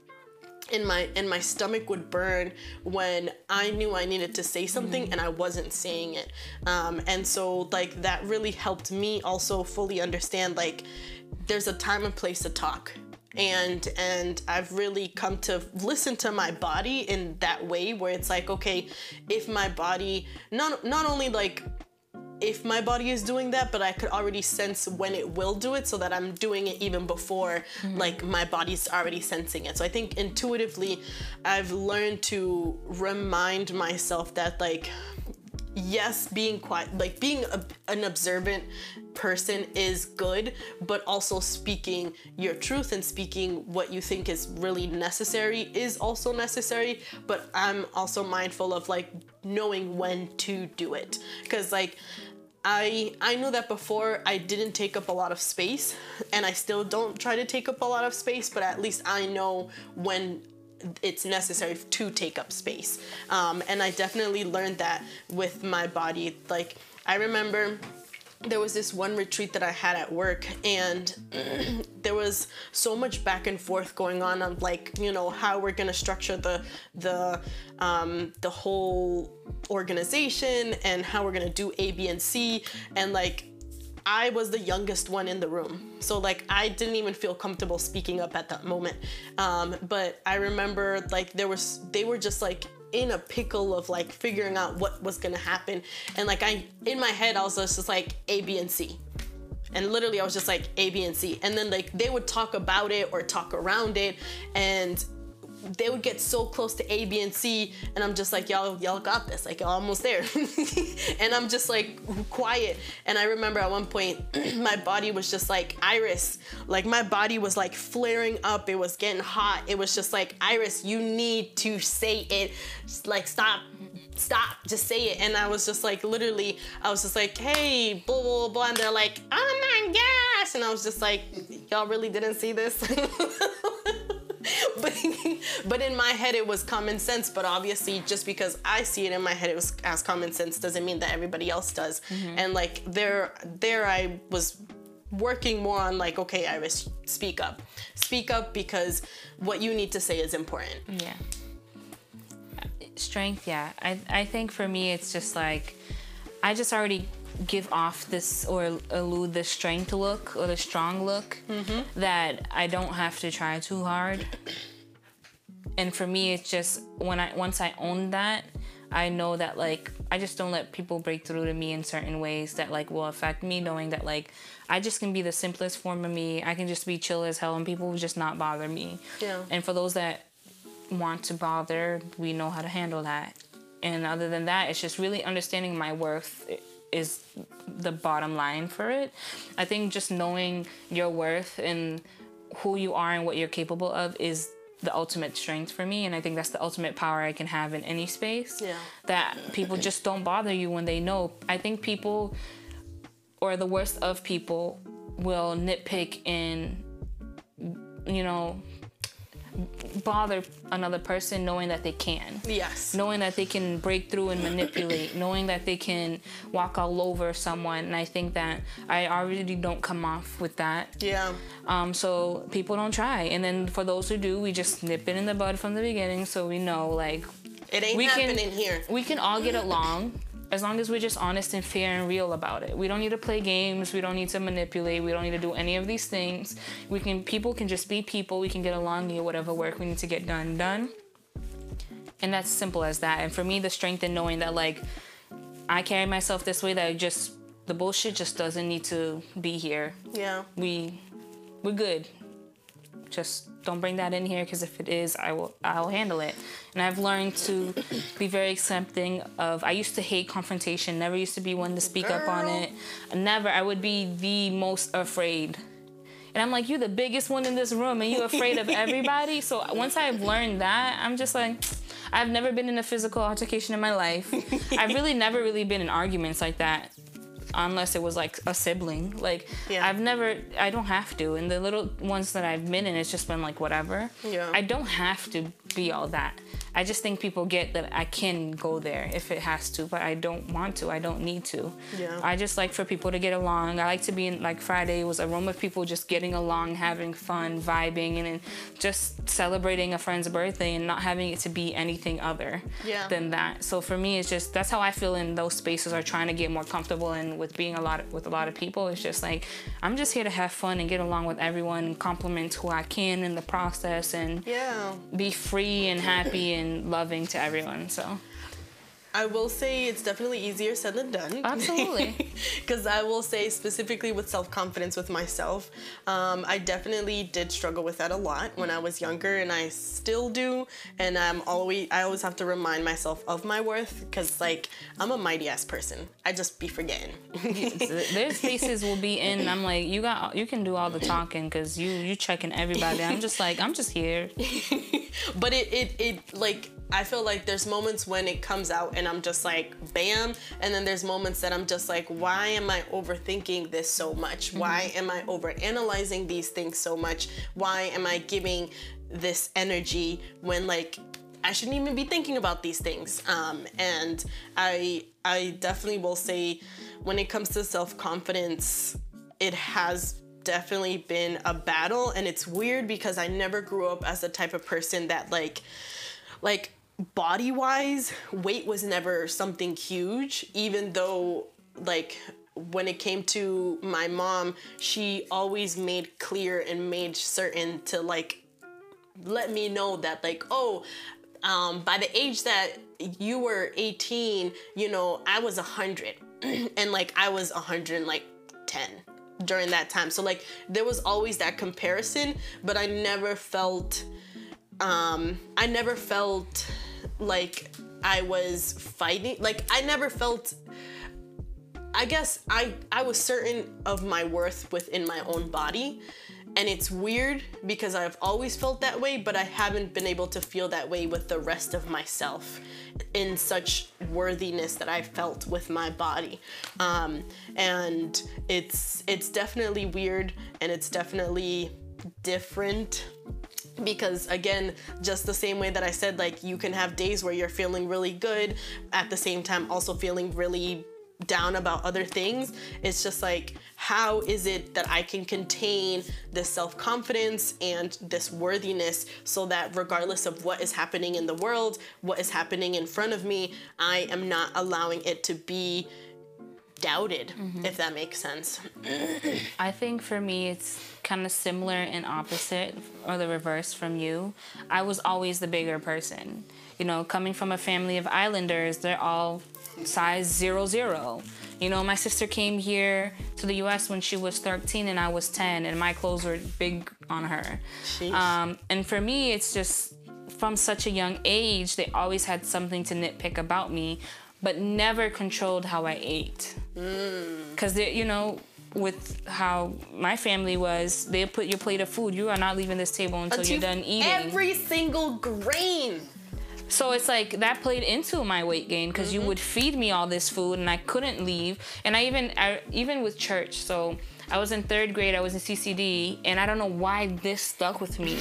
and my and my stomach would burn when I knew I needed to say something and I wasn't saying it. Um, and so like that really helped me also fully understand like there's a time and place to talk. And and I've really come to listen to my body in that way where it's like okay, if my body not not only like if my body is doing that, but I could already sense when it will do it so that I'm doing it even before mm-hmm. like my body's already sensing it. So I think intuitively I've learned to remind myself that like yes, being quiet, like being a, an observant person is good, but also speaking your truth and speaking what you think is really necessary is also necessary. But I'm also mindful of like knowing when to do it. Because, like, I I knew that before I didn't take up a lot of space and I still don't try to take up a lot of space, but at least I know when it's necessary to take up space. Um, and I definitely learned that with my body. Like I remember there was this one retreat that I had at work, and there was so much back and forth going on on like you know how we're gonna structure the the um, the whole organization and how we're gonna do A, B, and C, and like I was the youngest one in the room. So like I didn't even feel comfortable speaking up at that moment. Um, but I remember like there was they were just like in a pickle of like figuring out what was gonna happen. And like I in my head I was just like A, B, and C. And literally I was just like A, B, and C. And then like they would talk about it or talk around it. And they would get so close to A, B, and C, and I'm just like, y'all, y'all got this, like y'all almost there, and I'm just like quiet. And I remember at one point, my body was just like Iris, like my body was like flaring up. It was getting hot. It was just like Iris, you need to say it, like stop, stop, just say it. And I was just like, literally, I was just like, hey, blah blah blah, and they're like, oh my gosh, and I was just like, y'all really didn't see this. but but in my head it was common sense. But obviously just because i see it in my head it was as common sense doesn't mean that everybody else does. Mm-hmm. And like there there i was working more on like okay iris speak up. Speak up because what you need to say is important. Yeah. Strength, yeah. I I think for me it's just like I just already give off this or elude the strength look or the strong look mm-hmm. that I don't have to try too hard. And for me it's just when I once I own that, I know that like I just don't let people break through to me in certain ways that like will affect me knowing that like I just can be the simplest form of me. I can just be chill as hell and people will just not bother me. Yeah. And for those that want to bother, we know how to handle that. And other than that, it's just really understanding my worth is the bottom line for it. I think just knowing your worth and who you are and what you're capable of is the ultimate strength for me and I think that's the ultimate power I can have in any space. Yeah. That people just don't bother you when they know. I think people or the worst of people will nitpick and you know bother another person knowing that they can. Yes. Knowing that they can break through and manipulate. Knowing that they can walk all over someone. And i think that i already don't come off with that. Yeah. Um, so people don't try. And then for those who do we just nip it in the bud from the beginning so we know like it ain't we can- happening here. we can all get along as long as we're just honest and fair and real about it. We don't need to play games. We don't need to manipulate. We don't need to do any of these things. We can people can just be people. We can get along, get whatever work we need to get done done. And that's simple as that. And for me, the strength in knowing that like I carry myself this way that I just the bullshit just doesn't need to be here. yeah We we're good. Just don't bring that in here because if it is, I will I'll handle it. And I've learned to be very accepting of. I used to hate confrontation. Never used to be one to speak up on it. Never. I would be the most afraid. And I'm like, you're the biggest one in this room, and you're afraid of everybody. So once I've learned that, I'm just like, I've never been in a physical altercation in my life. I've really never really been in arguments like that, unless it was like a sibling. Like Yeah. I've never, I don't have to. And the little ones that I've been in, it's just been like whatever. Yeah. I don't have to be all that. I just think people get that I can go there if it has to, but I don't want to. I don't need to. Yeah. I just like for people to get along. I like to be in like Friday was a room of people just getting along, having fun, vibing, and then just celebrating a friend's birthday and not having it to be anything other Yeah. than that. So for me, it's just that's how I feel in those spaces. Are trying to get more comfortable and with being a lot with a lot of people. It's just like I'm just here to have fun and get along with everyone and compliment who I can in the process and yeah be free and happy and loving to everyone. So I will say it's definitely easier said than done. Absolutely. Because I will say specifically with self confidence with myself, um, I definitely did struggle with that a lot when I was younger, and I still do. And I'm always I always have to remind myself of my worth because like I'm a mighty ass person. I just be forgetting. there's spaces will be in. I'm like, you got, you can do all the talking because you you checking everybody. I'm just like, I'm just here. but it, it it like I feel like there's moments when it comes out and I'm just like bam. And then there's moments that I'm just like why am I overthinking this so much? Why am I over analyzing these things so much? Why am I giving this energy when like I shouldn't even be thinking about these things? Um, and I I definitely will say when it comes to self-confidence it has definitely been a battle. And it's weird because I never grew up as the type of person that like like body wise weight was never something huge even though like when it came to my mom she always made clear and made certain to like let me know that like oh um, by the age that you were 18 you know i was 100 and like i was 110 during that time. So like there was always that comparison but i never felt um, I never felt like I was fighting. Like I never felt. I guess I I was certain of my worth within my own body. And it's weird because I've always felt that way, but I haven't been able to feel that way with the rest of myself in such worthiness that I felt with my body. Um, and it's it's definitely weird and it's definitely different because again just the same way that i said like you can have days where you're feeling really good at the same time also feeling really down about other things. It's just like how is it that i can contain this self-confidence and this worthiness so that regardless of what is happening in the world what is happening in front of me i am not allowing it to be doubted mm-hmm. if that makes sense. I think for me, it's kind of similar and opposite, or the reverse from you. I was always the bigger person. You know, coming from a family of islanders, they're all size zero zero. You know, my sister came here to the U.S. when she was 13 and I was 10, and my clothes were big on her. Um, and for me, it's just from such a young age, they always had something to nitpick about me, but never controlled how I ate. Because, you know, with how my family was, they put your plate of food. You are not leaving this table until, you're done eating. every single grain So it's like that played into my weight gain because you would feed me all this food and I couldn't leave. And I even I, even with church. So I was in third grade. I was in CCD, and I don't know why this stuck with me.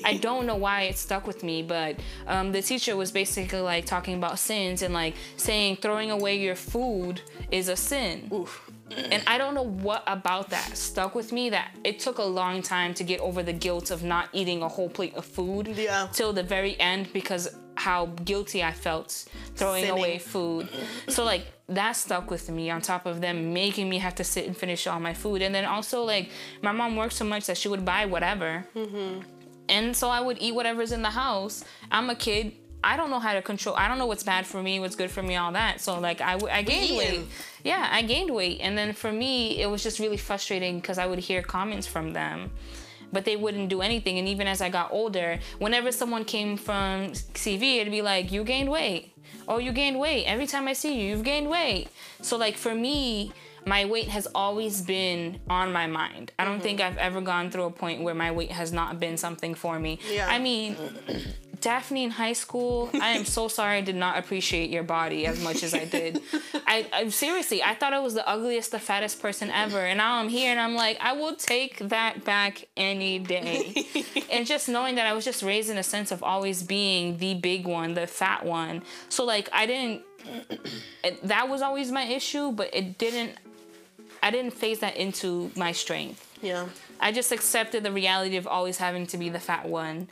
I don't know why it stuck with me, but um, the teacher was basically like talking about sins and like saying throwing away your food is a sin. Oof. Mm. And I don't know what about that stuck with me that it took a long time to get over the guilt of not eating a whole plate of food Yeah. till the very end because how guilty I felt throwing Sinning. away food. Mm-hmm. So like that stuck with me on top of them making me have to sit and finish all my food. And then also like my mom worked so much that she would buy whatever. Mm-hmm. And so I would eat whatever's in the house. I'm a kid. I don't know how to control. I don't know what's bad for me, what's good for me, all that. So like I, I gained weight. Yeah, I gained weight, and then for me, it was just really frustrating because I would hear comments from them, but they wouldn't do anything. And even as I got older, whenever someone came from CV, it'd be like, "You gained weight. Oh, you gained weight. Every time I see you, you've gained weight." So like for me. My weight has always been on my mind. I don't think I've ever gone through a point where my weight has not been something for me. Yeah. I mean, Daphne in high school, I am so sorry I did not appreciate your body as much as I did. I, I seriously, I thought I was the ugliest, the fattest person ever, and now I'm here and I'm like, I will take that back any day. and just knowing that I was just raised in a sense of always being the big one, the fat one. So like I didn't. It, that was always my issue, but it didn't. I didn't phase that into my strength. Yeah. I just accepted the reality of always having to be the fat one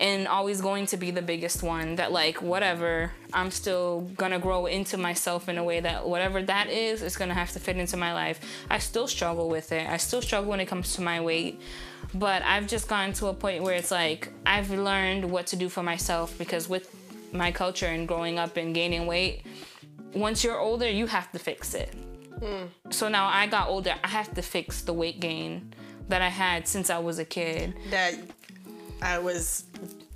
and always going to be the biggest one. That, like, whatever, I'm still gonna grow into myself in a way that whatever that is, is gonna have to fit into my life. I still struggle with it. I still struggle when it comes to my weight. But I've just gotten to a point where it's like, I've learned what to do for myself because with my culture and growing up and gaining weight, once you're older, you have to fix it. Hmm. So now I got older, I have to fix the weight gain that I had since I was a kid, That I was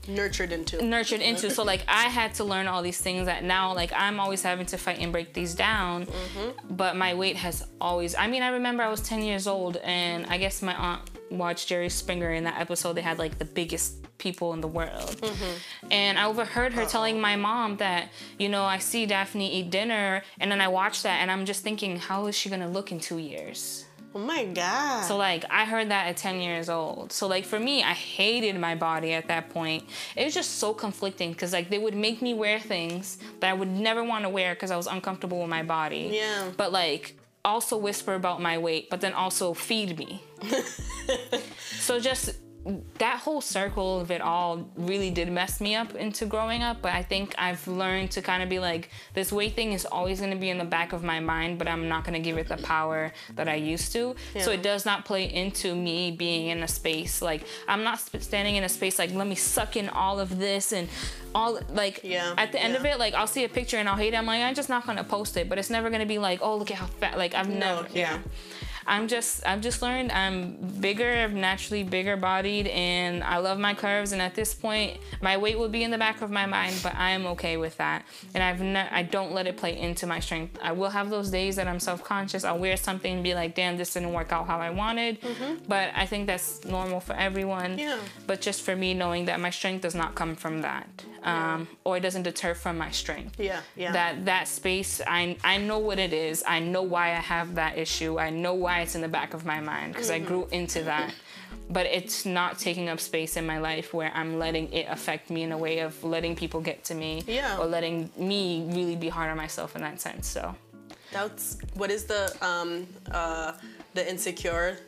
nurtured into. nurtured into. So like I had to learn all these things that now like I'm always having to fight and break these down. Mm-hmm. But my weight has always. I mean, I remember I was 10 years old, and I guess my aunt watched Jerry Springer in that episode. They had like the biggest people in the world. Mm-hmm. And I overheard her telling my mom that, you know, I see Daphne eat dinner, and then I watched that, and I'm just thinking, how is she gonna look in two years? Oh my god. So like I heard that at 10 years old. So like for me, I hated my body at that point. It was just so conflicting because like they would make me wear things that I would never want to wear because I was uncomfortable with my body. Yeah. But like also whisper about my weight, but then also feed me. so just that whole circle of it all really did mess me up into growing up but i think i've learned to kind of be like this weight thing is always going to be in the back of my mind but i'm not going to give it the power that i used to. So it does not play into me being in a space like i'm not standing in a space like let me suck in all of this and all like Yeah, at the end of it like i'll see a picture and i'll hate it. I'm like i'm just not going to post it but it's never going to be like oh look at how fat like i've never yeah. I'm just I've just learned I'm bigger, naturally bigger bodied, and I love my curves. And at this point, my weight will be in the back of my mind, but I am okay with that. And I've ne- I don't let it play into my strength. I will have those days that I'm self conscious. I'll wear something and be like, damn, this didn't work out how I wanted. Mm-hmm. But I think that's normal for everyone. Yeah. But just for me, knowing that my strength does not come from that, um, or it doesn't deter from my strength Yeah, yeah. that that space I I know what it is. I know why I have that issue. I know why it's in the back of my mind because I grew into that. But it's not taking up space in my life where I'm letting it affect me in a way of letting people get to me Yeah. or letting me really be hard on myself in that sense. So That's what is the um uh the insecure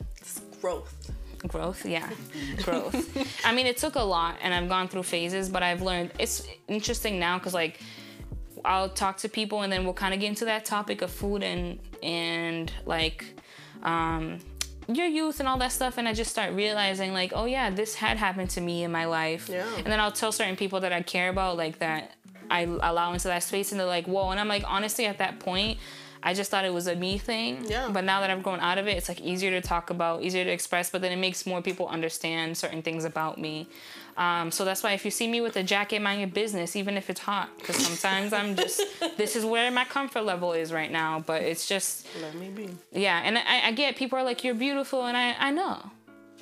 growth. Growth, yeah, growth. I mean, it took a lot, and I've gone through phases, but I've learned. It's interesting now because like I'll talk to people, and then we'll kind of get into that topic of food and and like um, your youth and all that stuff, and I just start realizing like, oh yeah, this had happened to me in my life, Yeah. and then I'll tell certain people that I care about like that I allow into that space, and they're like, whoa, and I'm like, honestly, at that point. I just thought it was a me thing. Yeah. But now that I've grown out of it, it's like easier to talk about, easier to express, but then it makes more people understand certain things about me. Um, so that's why if you see me with a jacket, mind your business, even if it's hot, because sometimes I'm just, this is where my comfort level is right now. But it's just, Let me be. yeah. And I, I get people are like, you're beautiful, and I, I know.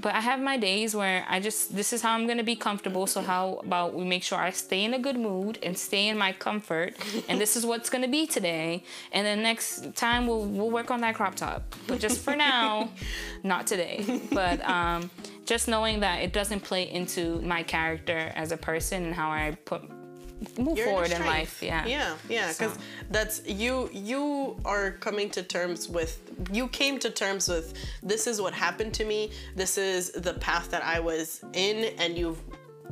But I have my days where I just, this is how I'm gonna be comfortable. So how about we make sure I stay in a good mood and stay in my comfort, and this is what's gonna be today. And then next time we'll we'll work on that crop top. But just for now, not today. But um, just knowing that it doesn't play into my character as a person and how I put move You're forward in strength. life. Yeah. Yeah, yeah, because So. that's you. You are coming to terms with. You came to terms with. This is what happened to me. This is the path that I was in, and you've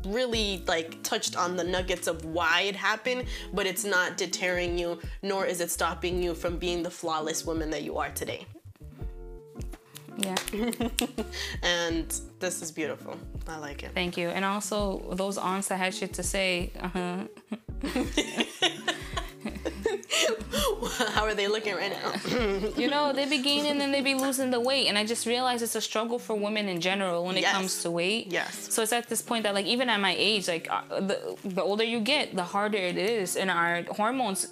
really like touched on the nuggets of why it happened, but it's not deterring you, nor is it stopping you from being the flawless woman that you are today. Yeah. And this is beautiful. I like it. Thank you. And also those aunts that had shit to say. Uh-huh. How are they looking right now? You know, they be gaining and they be losing the weight. And I just realized it's a struggle for women in general when it Yes. comes to weight. Yes. So it's at this point that, like, even at my age, like, uh, the, the older you get, the harder it is. And our hormones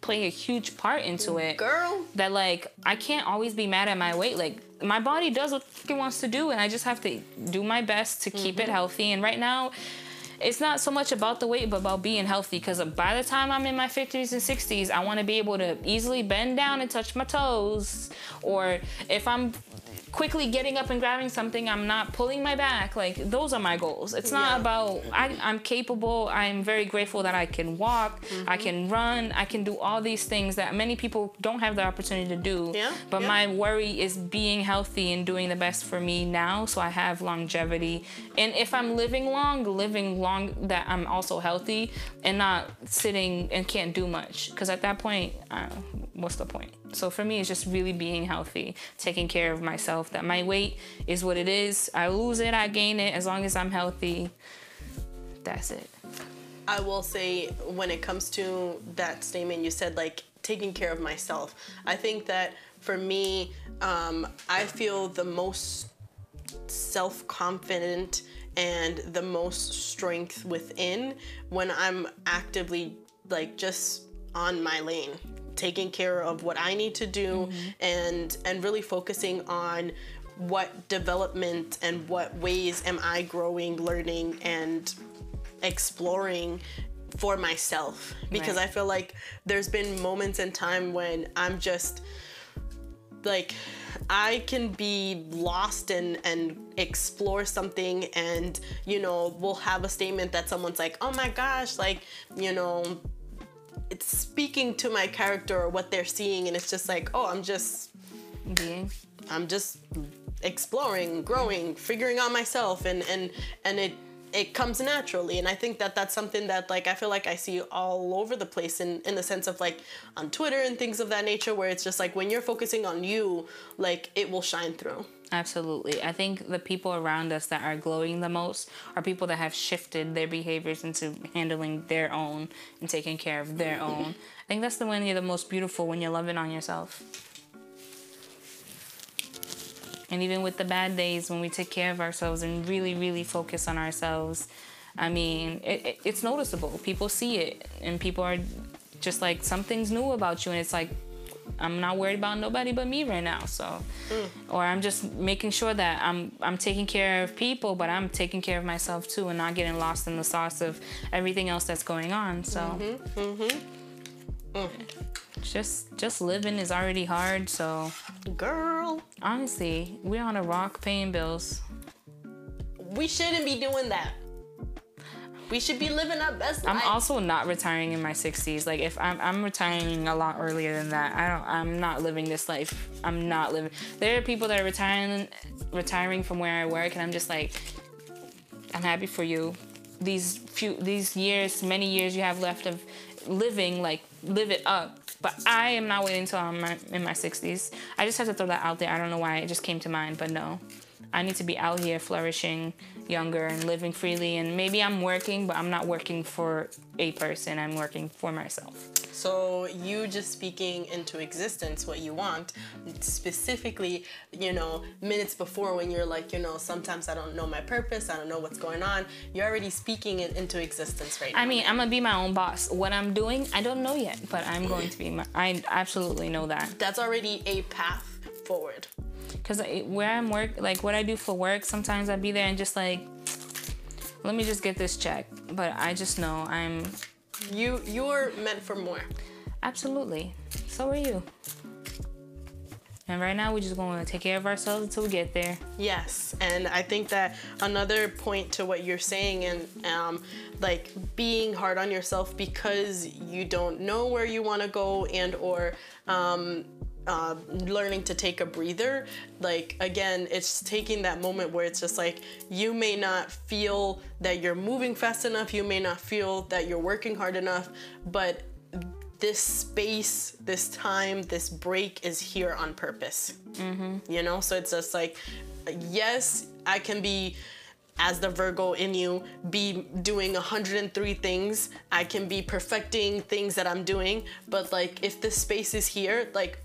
play a huge part into it. Girl. That, like, I can't always be mad at my weight. Like, my body does what it wants to do. And I just have to do my best to keep it mm-hmm. healthy. And right now, it's not so much about the weight, but about being healthy. Because uh, by the time I'm in my 50s and 60s, I want to be able to easily bend down and touch my toes. Or if I'm quickly getting up and grabbing something, I'm not pulling my back. Like, those are my goals. It's not Yeah. about, I, I'm capable. I'm very grateful that I can walk, I can run, I can do all these things that many people don't have the opportunity to do. Yeah, But yeah. my worry is being healthy and doing the best for me now so I have longevity. And if I'm living long, living long that I'm also healthy and not sitting and can't do much. Because at that point, uh, what's the point? So for me, it's just really being healthy, taking care of myself. That my weight is what it is. I lose it, I gain it. As long as I'm healthy, that's it. I will say when it comes to that statement you said like taking care of myself. I think that for me, um, I feel the most self-confident and the most strength within when I'm actively like just on my lane taking care of what I need to do mm-hmm. and and really focusing on what development and what ways am I growing, learning and exploring for myself because Right. I feel like there's been moments in time when I'm just like I can be lost and and explore something and you know we'll have a statement that someone's like oh my gosh like you know it's speaking to my character or what they're seeing and it's just like oh I'm just Being. I'm just exploring, growing, figuring out myself, and and and it it comes naturally. And I think that that's something that like I feel like I see all over the place in in the sense of like on Twitter and things of that nature, where it's just like when you're focusing on you, like it will shine through. Absolutely. I think the people around us that are glowing the most are people that have shifted their behaviors into handling their own and taking care of their own. I think that's the when you're the most beautiful when you're loving on yourself. And even with the bad days, when we take care of ourselves and really, really focus on ourselves, I mean, it, it, it's noticeable. People see it, and people are just like, something's new about you. And it's like, I'm not worried about nobody but me right now. So, mm. or I'm just making sure that I'm I'm taking care of people, but I'm taking care of myself too, and not getting lost in the sauce of everything else that's going on. So, mm-hmm. Mm-hmm. Mm. just just living is already hard. So, girl, honestly, we're on a rock paying bills. We shouldn't be doing that. We should be living our best I'm also not retiring in my 60s. Like if I'm I'm retiring a lot earlier than that. I don't I'm not living this life. I'm not living. There are people that are retiring retiring from where I work and I'm just like I'm happy for you. These few these years, many years you have left of living like live it up. But I am not waiting until I'm in my 60s. I just have to throw that out there. I don't know why it just came to mind, but no. I need to be out here flourishing younger and living freely. And maybe I'm working, but I'm not working for a person, I'm working for myself. So you just speaking into existence what you want, specifically, you know, minutes before when you're like, you know, sometimes I don't know my purpose, I don't know what's going on. You're already speaking it into existence right now. I mean, I'm gonna be my own boss. What I'm doing, I don't know yet, but I'm going to be. My, I absolutely know that. That's already a path forward because where I'm work, like what I do for work, sometimes I'd be there and just like, let me just get this check. But I just know I'm. You you're meant for more. Absolutely. So are you. And right now, we're just going to take care of ourselves until we get there. Yes, and I think that another point to what you're saying, and um, like being hard on yourself because you don't know where you want to go, and or um, uh, learning to take a breather. Like, again, it's taking that moment where it's just like you may not feel that you're moving fast enough, you may not feel that you're working hard enough, but this space, this time, this break is here on purpose. Mm-hmm. You know, so it's just like, yes, I can be as the Virgo in you, be doing 103 things. I can be perfecting things that I'm doing. But like, if this space is here, like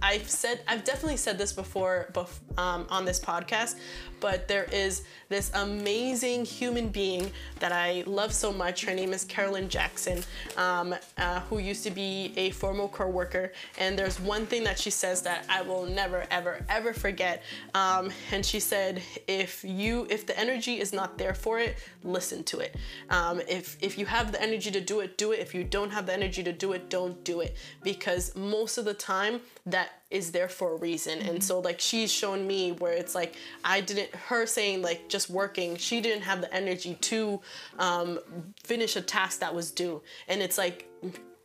I've said, I've definitely said this before, um, on this podcast, but there is this amazing human being that I love so much. Her name is Carolyn Jackson, um, uh, who used to be a former co-worker. And there's one thing that she says that I will never, ever, ever forget. Um, and she said, if you, if the energy is not there for it, listen to it. Um, if if you have the energy to do it, do it. If you don't have the energy to do it, don't do it. Because most of the time, that is there for a reason. Mm-hmm. And so like she's shown me where it's like I didn't her saying like just working, she didn't have the energy to um, finish a task that was due. And it's like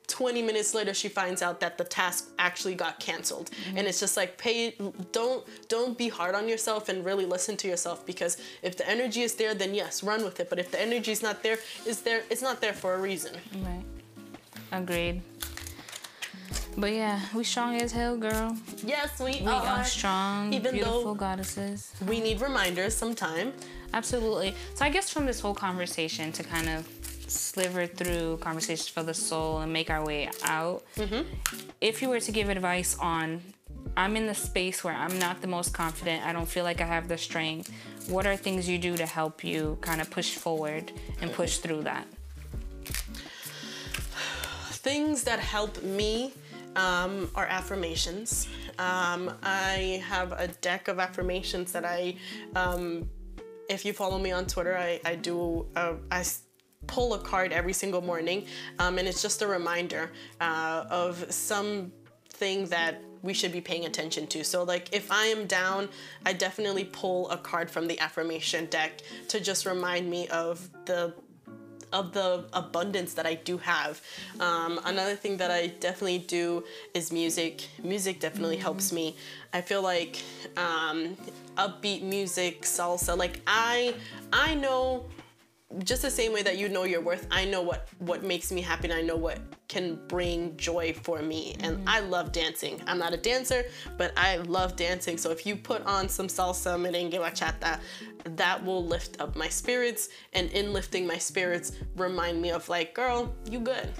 20 minutes later she finds out that the task actually got canceled mm-hmm. and it's just like pay don't don't be hard on yourself and really listen to yourself because if the energy is there then yes run with it but if the energy is not there is there it's not there for a reason right agreed but yeah, we strong as hell, girl. Yes, we, we are. are strong, Even beautiful goddesses. We need reminders sometime. Absolutely. So I guess from this whole conversation to kind of sliver through conversations for the soul and make our way out. Mm-hmm. If you were to give advice on, I'm in the space where I'm not the most confident. I don't feel like I have the strength. What are things you do to help you kind of push forward and push through that? Things that help me um, are affirmations. Um, I have a deck of affirmations that I, um, if you follow me on Twitter, I, I do, uh, I pull a card every single morning, um, and it's just a reminder uh, of something that we should be paying attention to. So, like, if I am down, I definitely pull a card from the affirmation deck to just remind me of the of the abundance that I do have. Um, another thing that I definitely do is music. Music definitely helps me. I feel like um, upbeat music, salsa. Like I, I know just the same way that you know your worth i know what what makes me happy and i know what can bring joy for me. And mm-hmm. i love dancing. I'm not a dancer but i love dancing. So if you put on some salsa merengue bachata that will lift up my spirits. And in lifting my spirits remind me of like girl you good.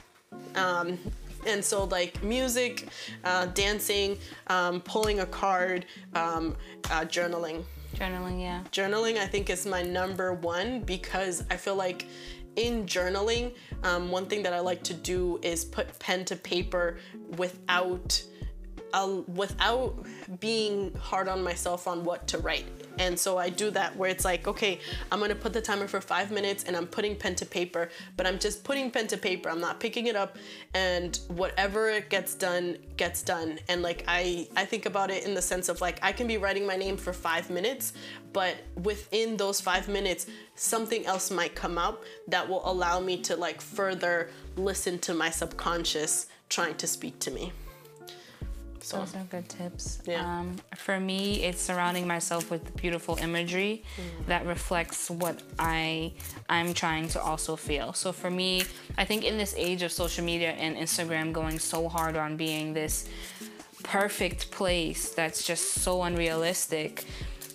Um, and so like music, uh, dancing, um, pulling a card, um, uh, journaling. Journaling, yeah. Journaling, I think, is my number one because I feel like in journaling, um, one thing that I like to do is put pen to paper without without being hard on myself on what to write. And so I do that where it's like, okay, I'm gonna put the timer for five minutes and I'm putting pen to paper, but I'm just putting pen to paper. I'm not picking it up and whatever it gets done, gets done. And like I, I think about it in the sense of like I can be writing my name for five minutes, but within those five minutes, something else might come up that will allow me to like further listen to my subconscious trying to speak to me. So. Those are good tips. Yeah. Um, for me, it's surrounding myself with beautiful imagery Mm. that reflects what I I'm trying to also feel. So for me, I think in this age of social media and Instagram going so hard on being this perfect place that's just so unrealistic,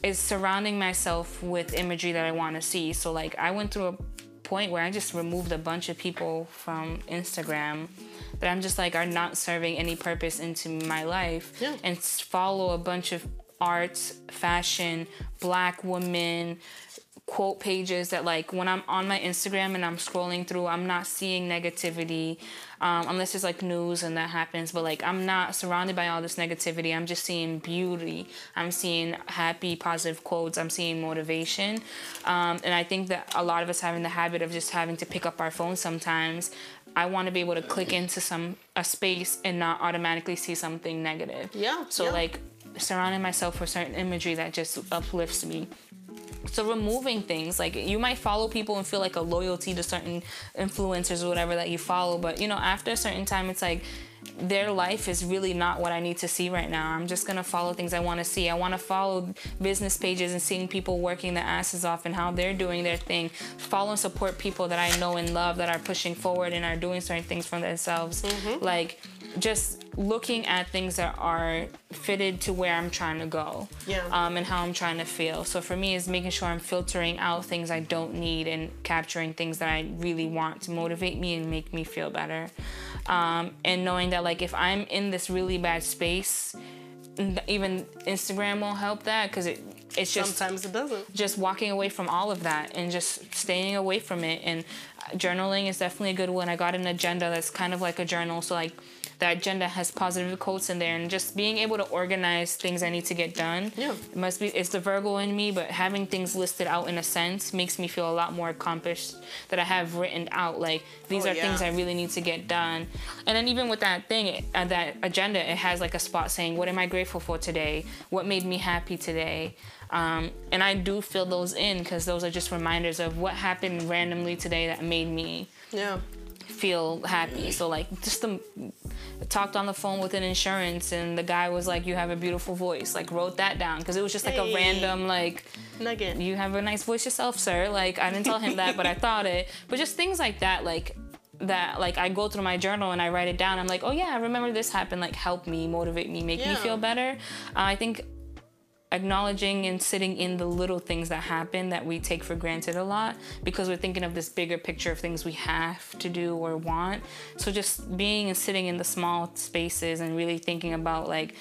is surrounding myself with imagery that I want to see. So like I went through a point where I just removed a bunch of people from Instagram that I'm just like are not serving any purpose into my life Yeah. and follow a bunch of arts, fashion, black women quote pages that like when I'm on my Instagram and I'm scrolling through, I'm not seeing negativity um, unless it's like news and that happens. But like I'm not surrounded by all this negativity. I'm just seeing beauty. I'm seeing happy, positive quotes. I'm seeing motivation. Um, and I think that a lot of us having the habit of just having to pick up our phone sometimes. I want to be able to click into some a space and not automatically see something negative. Yeah, So yeah. like surrounding myself with certain imagery that just uplifts me. So removing things like you might follow people and feel like a loyalty to certain influencers or whatever that you follow, but you know after a certain time it's like their life is really not what I need to see right now. I'm just gonna follow things I want to see. I want to follow business pages and seeing people working their asses off and how they're doing their thing. Follow and support people that I know and love that are pushing forward and are doing certain things for themselves. Mm-hmm. Like just looking at things that are fitted to where I'm trying to go Yeah. um, and how I'm trying to feel. So for me, is making sure I'm filtering out things I don't need and capturing things that I really want to motivate me and make me feel better. Um, and knowing that like if I'm in this really bad space, even Instagram won't help that because it it's just Sometimes it doesn't. just walking away from all of that and just staying away from it and uh, journaling is definitely a good one i got an agenda that's kind of like a journal so like that agenda has positive quotes in there and just being able to organize things i need to get done Yeah. it must be it's the virgo in me but having things listed out in a sense makes me feel a lot more accomplished that i have written out like these Oh, are things yeah. i really need to get done and then even with that thing uh, that agenda it has like a spot saying what am i grateful for today what made me happy today um, and i do fill those in because those are just reminders of what happened randomly today that made me Yeah. Feel happy so like just the talked on the phone with an insurance and the guy was like you have a beautiful voice like wrote that down because it was just like Hey. a random like Nugget. you have a nice voice yourself, sir. Like I didn't tell him that, but I thought it. But just things like that, like that, like I go through my journal and I write it down. I'm like, oh yeah, I remember this happened. Like help me, motivate me, make me feel better. Uh, I think acknowledging and sitting in the little things that happen that we take for granted a lot because we're thinking of this bigger picture of things we have to do or want. So just being and sitting in the small spaces and really thinking about like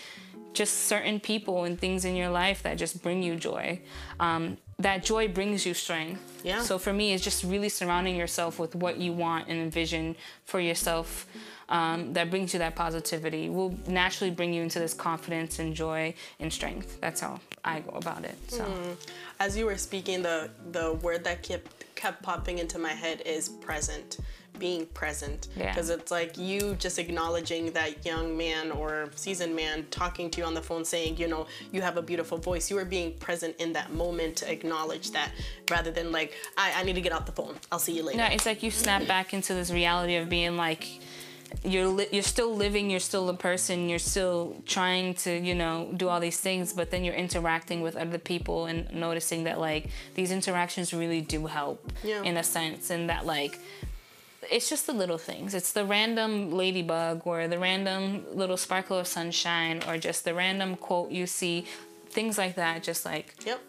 just certain people and things in your life that just bring you joy. Um, that joy brings you strength. Yeah. So for me, it's just really surrounding yourself with what you want and envision for yourself. Um, that brings you that positivity will naturally bring you into this confidence and joy and strength. That's how I go about it. So As you were speaking, the the word that kept kept popping into my head is present. Being present. Yeah. Because it's like you just acknowledging that young man or seasoned man talking to you on the phone saying, you know, you have a beautiful voice. You are being present in that moment to acknowledge that rather than like, I, I need to get off the phone. I'll see you later. no it's like you snap back into this reality of being like you're li- you're still living, you're still a person, you're still trying to you know do all these things, but then you're interacting with other people and noticing that like these interactions really do help Yeah. in a sense, and that like it's just the little things. It's the random ladybug or the random little sparkle of sunshine or just the random quote you see, things like that. Just like Yep.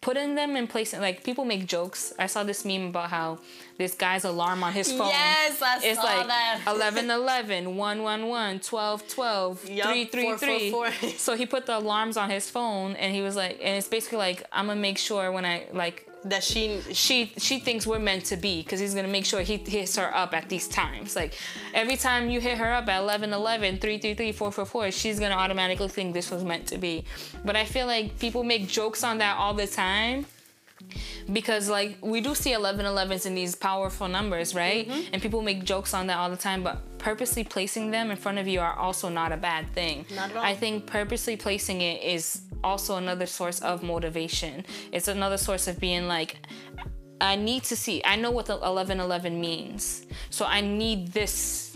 Putting them in place like people make jokes i saw this meme about how this guy's alarm on his phone Yes, I it's saw like that. 11 11 111 12 12 Yup, 333 444. so he put the alarms on his phone and he was like and it's basically like i'm gonna make sure when i like that she she she thinks we're meant to be because he's gonna make sure he hits her up at these times. Like every time you hit her up at 11 11 333 444, she's gonna automatically think this was meant to be. But I feel like people make jokes on that all the time because like we do see 11 11s in these powerful numbers right Mm-hmm. and people make jokes on that all the time but purposely placing them in front of you are also not a bad thing Not at all. i think purposely placing it is also another source of motivation it's another source of being like i need to see i know what the 11 11 means so i need this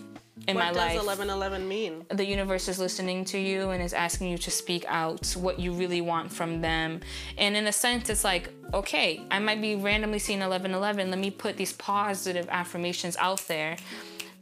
in my what does life eleven eleven mean? the universe is listening to you and is asking you to speak out what you really want from them. And in a sense, it's like, okay, I might be randomly seeing 1111. Let me put these positive affirmations out there.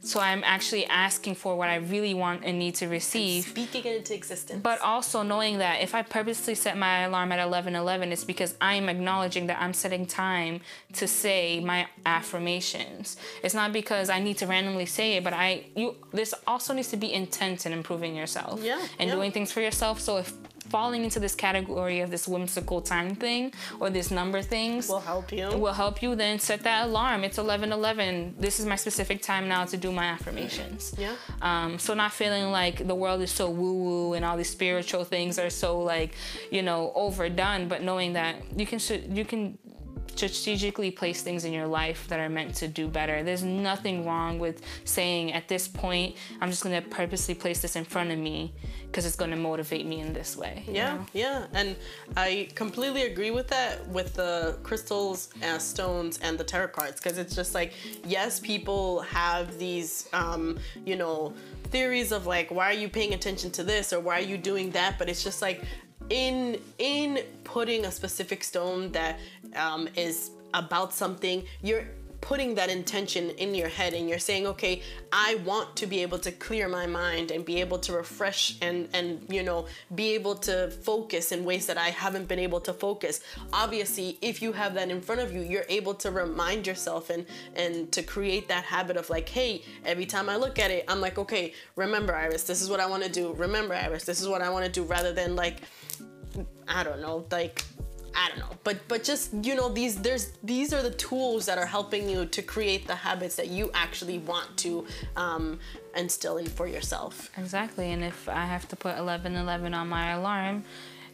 So I'm actually asking for what I really want and need to receive. Speaking it into existence. But also knowing that if I purposely set my alarm at 11:11, it's because I am acknowledging that I'm setting time to say my affirmations. It's not because I need to randomly say it, but I you this also needs to be intent in improving yourself Yeah, and yeah. doing things for yourself. So if falling into this category of this whimsical time thing or this number things will help you. will help you then set that alarm it's 11:11 this is my specific time now to do my affirmations Yeah. um, so not feeling like the world is so woo woo and all these spiritual things are so like you know overdone but knowing that you can you can strategically place things in your life that are meant to do better. There's nothing wrong with saying at this point i'm just going to purposely place this in front of me because it's going to motivate me in this way Yeah, know? yeah, and I completely agree with that with the crystals, uh, stones, and the tarot cards because it's just like yes, people have these, um, you know, theories of like why are you paying attention to this? or why are you doing that, but it's just like in in putting a specific stone that um, is about something, you're putting that intention in your head and you're saying okay i want to be able to clear my mind and be able to refresh and and you know be able to focus in ways that i haven't been able to focus. Obviously if you have that in front of you you're able to remind yourself and and to create that habit of like hey every time i look at it i'm like okay remember iris this is what i want to do. Remember iris this is what i want to do rather than like I don't know, like I don't know, but but just you know these there's these are the tools that are helping you to create the habits that you actually want to um, instill in for yourself. Exactly, and if I have to put 11:11 on my alarm,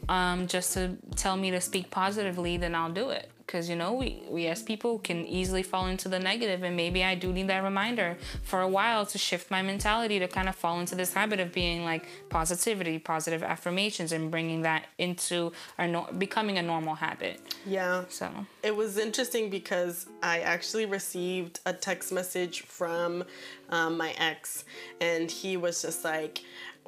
um, just to tell me to speak positively, then I'll do it. Because you know, we we as people can easily fall into the negative, and maybe I do need that reminder for a while to shift my mentality to kind of fall into this habit of being like positivity, positive affirmations, and bringing that into our no- becoming a normal habit. Yeah. So It was interesting because I actually received a text message from um, my ex, and he was just like,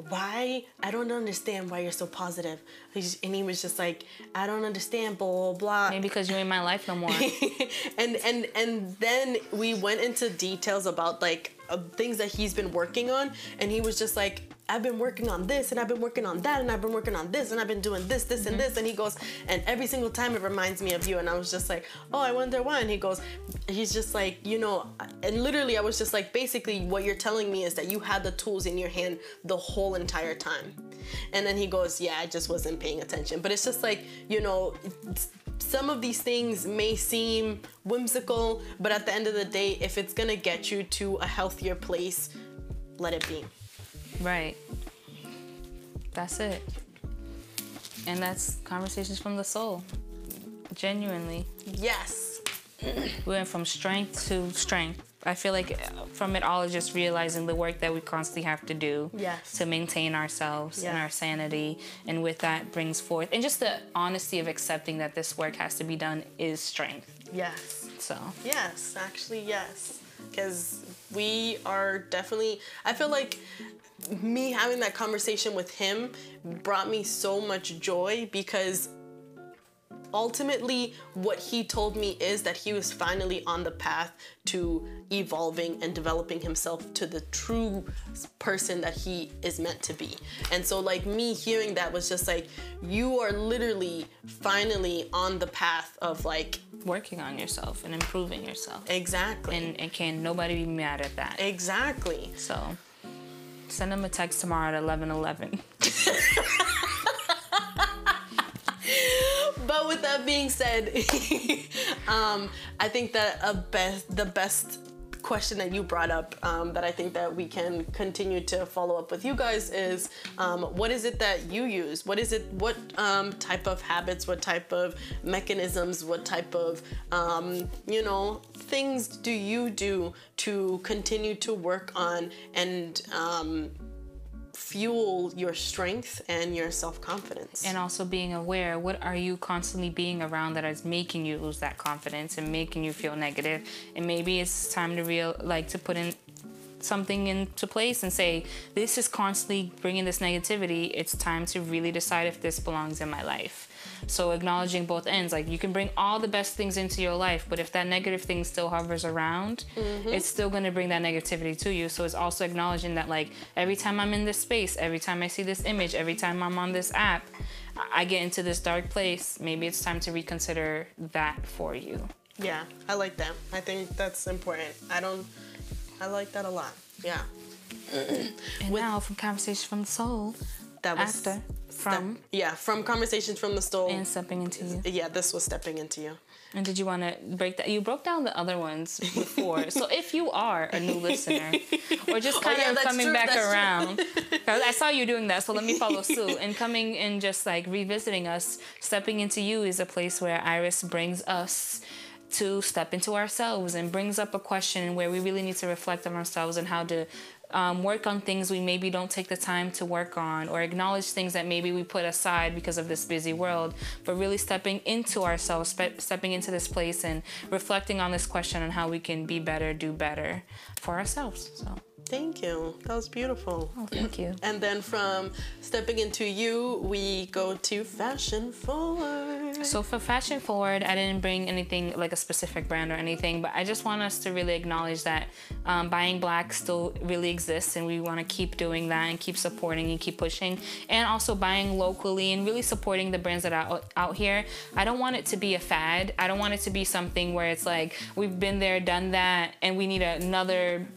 "Why? I don't understand why you're so positive." And he was just like, "I don't understand." Blah blah blah. maybe because you're in my life no more. and and and then we went into details about like uh, things that he's been working on and he was just like I've been working on this and I've been working on that and I've been working on this and I've been doing this this and this. And he goes and every single time it reminds me of you. And I was just like oh I wonder why. And he goes he's just like you know and literally I was just like basically what you're telling me is that you had the tools in your hand the whole entire time. And then he goes yeah I just wasn't paying attention. But it's just like you know some of these things may seem whimsical, but at the end of the day, if it's gonna get you to a healthier place, let it be. Right. That's it. And that's conversations from the soul. Genuinely. Yes. We went from strength to strength. I feel like uh, from it all is just realizing the work that we constantly have to do Yes. to maintain ourselves and our sanity. And with that brings forth, and just the honesty of accepting that this work has to be done is strength. Yes. So, Yes. Actually, yes. Because we are definitely, I feel like me having that conversation with him brought me so much joy because ultimately what he told me is that he was finally on the path to evolving and developing himself to the true person that he is meant to be and so like me hearing that was just like you are literally finally on the path of like Working on yourself and improving yourself. exactly And, and can nobody be mad at that. exactly So send him a text tomorrow at 11 11. but with that being said, um, I think that a best the best question that you brought up um, that I think that we can continue to follow up with you guys is um, what is it that you use? What is it? What um, type of habits? What type of mechanisms? What type of um, you know things do you do to continue to work on and um, fuel your strength and your self confidence? and also being aware what are you constantly being around that is making you lose that confidence and making you feel negative? And maybe it's time to real like to put in something into place and say this is constantly bringing this negativity. It's time to really decide if this belongs in my life so acknowledging both ends like you can bring all the best things into your life but if that negative thing still hovers around mm-hmm. it's still going to bring that negativity to you so it's also acknowledging that like every time i'm in this space every time i see this image every time i'm on this app I get into this dark place, maybe it's time to reconsider that for you. Yeah, I like that. I think that's important. I don't. I like that a lot. Yeah, And now from Conversation from the Soul, that was after, from, yeah from conversations from the stove. and stepping into you. yeah, this was stepping into you. And did you want to break that? You broke down the other ones before. so if you are a new listener or just oh, kind Oh, yeah, of coming true, back around, I saw you doing that, so let me follow suit. And coming and just like revisiting us, stepping into you is a place where Iris brings us to step into ourselves and brings up a question where we really need to reflect on ourselves and how to um, work on things we maybe don't take the time to work on or acknowledge things that maybe we put aside because of this busy world but really stepping into ourselves spe- stepping into this place and reflecting on this question on how we can be better do better for ourselves so Thank you. That was beautiful. oh, thank you And then from stepping into you, we go to fashion forward. So for fashion forward, I didn't bring anything like a specific brand or anything, but I just want us to really acknowledge that um, buying black still really exists, and we want to keep doing that and keep supporting and keep pushing, and also buying locally and really supporting the brands that are out, out here. I don't want it to be a fad. I don't want it to be something where it's like we've been there, done that, and we need another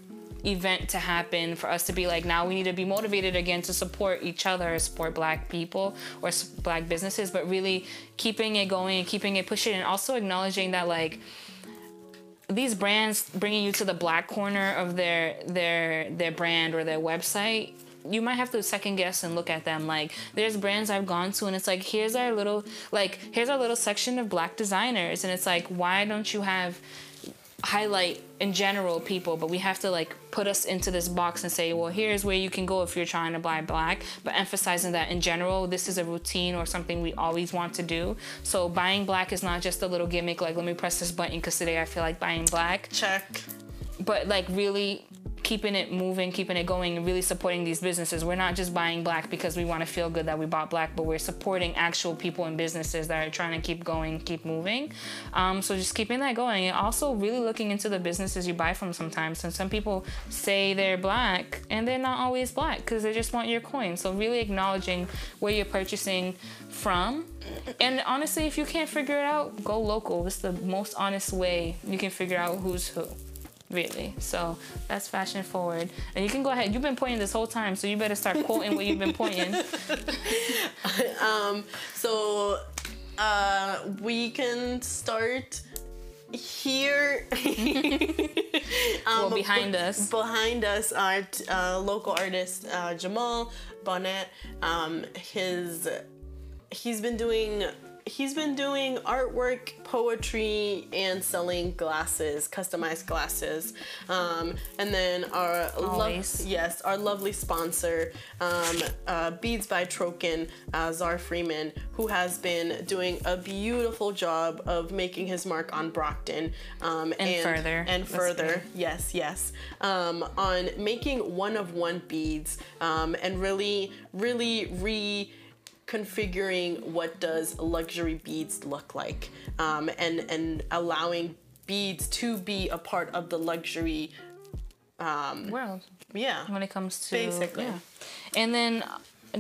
event to happen for us to be like now we need to be motivated again to support each other support black people or black businesses but really keeping it going and keeping it pushing and also acknowledging that like these brands bringing you to the black corner of their their their brand or their website you might have to second guess and look at them. Like there's brands i've gone to and it's like here's our little like here's our little section of black designers and it's like why don't you have highlight in general people but we have to like put us into this box and say well here's where you can go if you're trying to buy black but emphasizing that in general this is a routine or something we always want to do so buying black is not just a little gimmick like let me press this button because today i feel like buying black Check. but like really keeping it moving, keeping it going, and really supporting these businesses. We're not just buying black because we want to feel good that we bought black, but we're supporting actual people and businesses that are trying to keep going, keep moving. Um, so just keeping that going, and also really looking into the businesses you buy from sometimes. And some people say they're black, and they're not always black because they just want your coin. So really acknowledging where you're purchasing from. And honestly, if you can't figure it out, go local. It's the most honest way you can figure out who's who really. So that's fashion forward. And you can go ahead. You've been pointing this whole time, so you better start quoting what you've been pointing. Um, so uh, we can start here. well, Um, behind us. Behind us are uh, local artist uh, Jamal Bonnet. Um, his he's been doing he's been doing artwork, poetry, and selling glasses, customized glasses. Um, and then our lo- yes, our lovely sponsor, um, uh, Beads by Troken, uh, Czar Freeman, who has been doing a beautiful job of making his mark on Brockton um, And further. and further. Yes, yes. Um, on making one of one beads um, and really, really re configuring what does luxury beads look like, um, and and allowing beads to be a part of the luxury. World. Yeah. when it comes to Basically. yeah. And then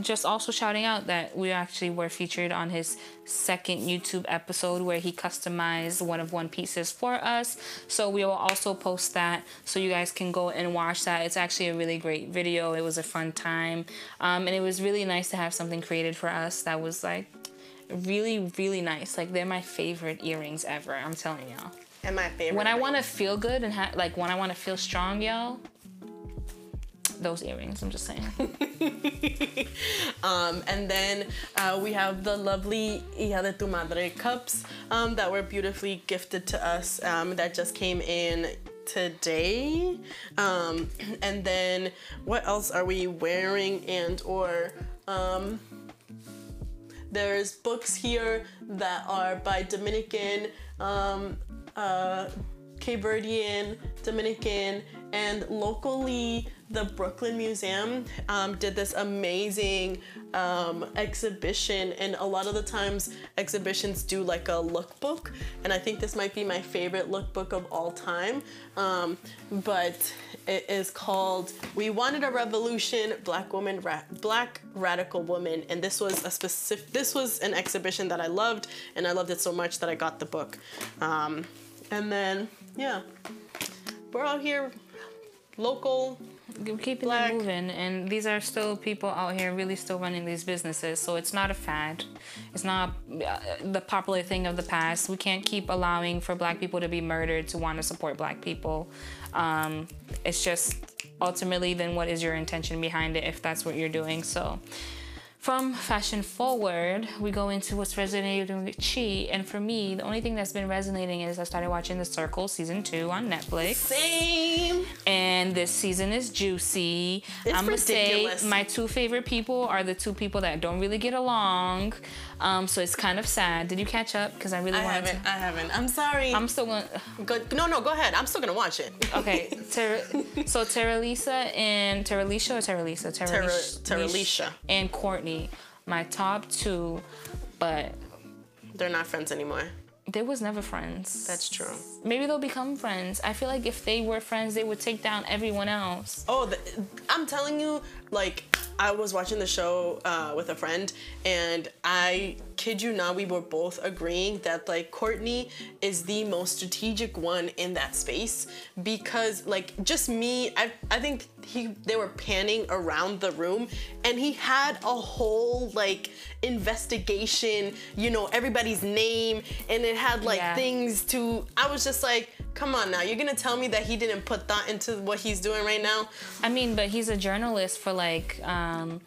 just also shouting out that we actually were featured on his second YouTube episode where he customized one of one pieces for us. So we will also post that so you guys can go and watch that. It's actually a really great video. It was a fun time. Um, and it was really nice to have something created for us that was like really, really nice. Like they're my favorite earrings ever. I'm telling y'all. And my favorite. When I want to feel good and ha- like when I want to feel strong, y'all, those earrings. I'm just saying. Um, and then uh, we have the lovely Hija de tu Madre cups um, that were beautifully gifted to us um, that just came in today. Um, and then what else are we wearing and or um, there's books here that are by Dominican, um, uh, Cape Verdean, Dominican, and locally the Brooklyn Museum um, did this amazing um, exhibition. And a lot of the times exhibitions do like a lookbook, and I think this might be my favorite lookbook of all time. Um, but it is called "We Wanted a Revolution: Black Woman, Ra- Black Radical Woman," and this was a specific. This was an exhibition that I loved, and I loved it so much that I got the book. Um, and then yeah, we're out here, local. Keeping Black. it moving, and these are still people out here really still running these businesses. So it's not a fad. It's not uh, the popular thing of the past. We can't keep allowing for Black people to be murdered to want to support Black people. Um, it's just ultimately then what is your intention behind it if that's what you're doing. So. From fashion forward, we go into what's resonating with Chi. And for me, the only thing that's been resonating is I started watching The Circle season two on Netflix Same. and this season is juicy. It's I'm gonna ridiculous. say my two favorite people are the two people that don't really get along. Um, so it's kind of sad. Did you catch up? Because I really. I wanted haven't. to. I haven't. I'm sorry. I'm still gonna. No, no. Go ahead. I'm still gonna watch it. Okay, Ter- so Tara Lisa and Tara Lisa or Tara Lisa? Tara, Tara- Lish- Tara Lish Lisha. and Courtney, my top two, but They're not friends anymore. they was never friends. That's true. Maybe they'll become friends. I feel like if they were friends, they would take down everyone else. Oh, the, I'm telling you, like I was watching the show uh, with a friend, and I kid you not, we were both agreeing that like Courtney is the most strategic one in that space because like just me, I I think he they were panning around the room, and he had a whole like investigation, you know, everybody's name, and it had like Yeah. things to. I was just like. Come on now, you're gonna tell me that he didn't put thought into what he's doing right now? I mean, but he's a journalist for like um,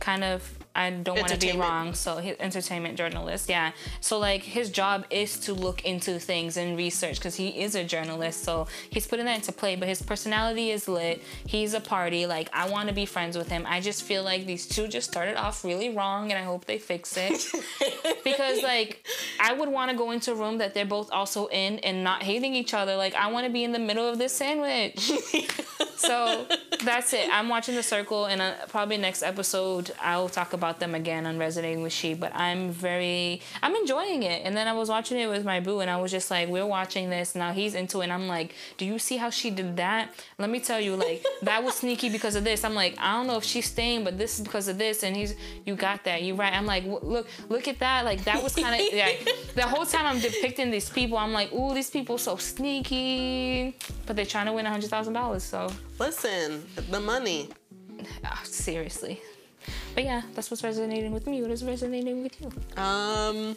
kind of. I don't want to be wrong. So, he, entertainment journalist, yeah. So, like, his job is to look into things and research because he is a journalist. So, he's putting that into play. But his personality is lit. He's a party. Like, I want to be friends with him. I just feel like these two just started off really wrong, and I hope they fix it. because, like, I would want to go into a room that they're both also in and not hating each other. Like, I want to be in the middle of this sandwich. so that's it. I'm watching The Circle, and uh, probably next episode I'll talk about them again on Resonating with She. But I'm very, I'm enjoying it. And then I was watching it with my boo, and I was just like, we're watching this now. He's into it. And I'm like, do you see how she did that? Let me tell you, like that was sneaky because of this. I'm like, I don't know if she's staying, but this is because of this. And he's, you got that. You right. I'm like, look, look at that. Like that was kind of yeah. The whole time I'm depicting these people, I'm like, ooh, these people so sneaky, but they're trying to win a hundred thousand dollars. So Listen, the money. ah, seriously. But yeah, that's what's resonating with me. What is resonating with you? Um,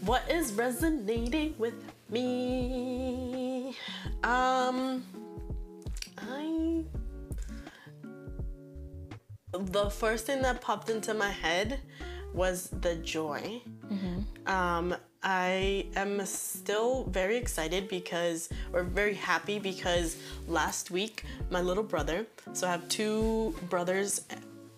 what is resonating with me? Um, I. The first thing that popped into my head was the joy. Um, I am still very excited because, or very happy because last week my little brother, so I have two brothers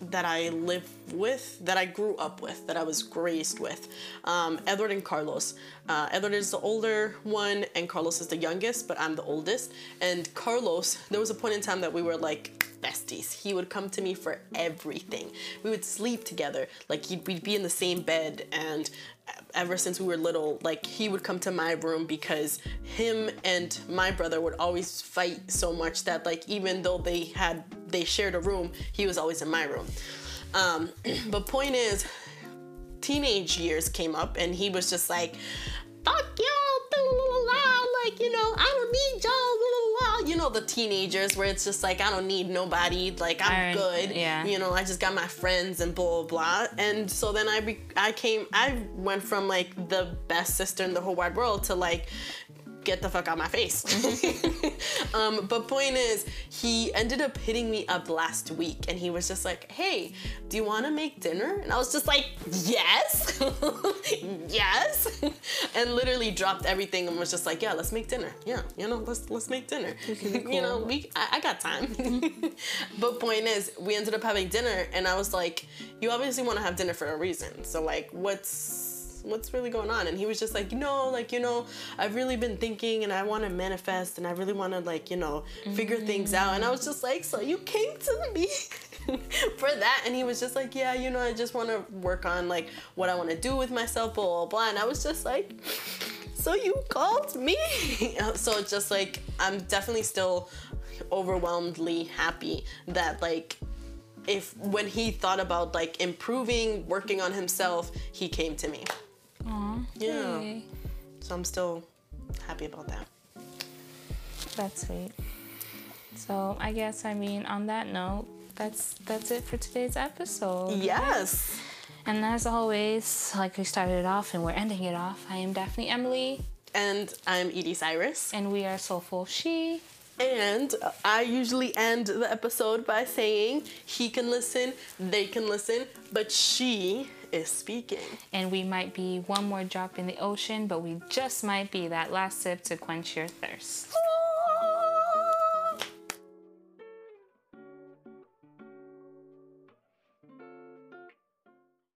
that I live with, that I grew up with, that I was raised with. Um, Edward and Carlos. Uh, Edward is the older one, and Carlos is the youngest, but I'm the oldest. And Carlos, there was a point in time that we were like besties. He would come to me for everything. We would sleep together. Like we'd be in the same bed, and ever since we were little, like he would come to my room because him and my brother would always fight so much that like even though they had they shared a room, he was always in my room. Um, but point is, teenage years came up and he was just like, fuck y'all, like, you know, I don't need y'all, you know, the teenagers where it's just like, I don't need nobody, like, I'm good, yeah. you know, I just got my friends and blah, blah, blah. And so then I, be, I came, I went from like the best sister in the whole wide world to like, get the fuck out of my face. um, but point is, he ended up hitting me up last week and he was just like, hey, do you want to make dinner? And I was just like, yes, yes. and literally dropped everything and was just like, yeah, let's make dinner. Yeah, you know, let's let's make dinner. you know, we I, I got time. but point is, we ended up having dinner and I was like, you obviously want to have dinner for a reason. So like, what's what's really going on? And he was just like "No, like you know i've really been thinking and i want to manifest and i really want to like you know figure things out. And i was just like so you came to me for that? And he was just like yeah you know i just want to work on like what i want to do with myself blah blah blah. And i was just like so you called me? So it's just like i'm definitely still overwhelmedly happy that like if when he thought about like improving working on himself he came to me Aw, Yeah. so i'm still happy about that That's sweet. So I guess I mean on that note, that's that's it for today's episode. yes And as always, like we started it off and we're ending it off, I am Daphne Emily, and i'm edie cyrus and we are Soulful She. and i usually end the episode by saying he can listen they can listen but she is speaking And we might be one more drop in the ocean, but we just might be that last sip to quench your thirst.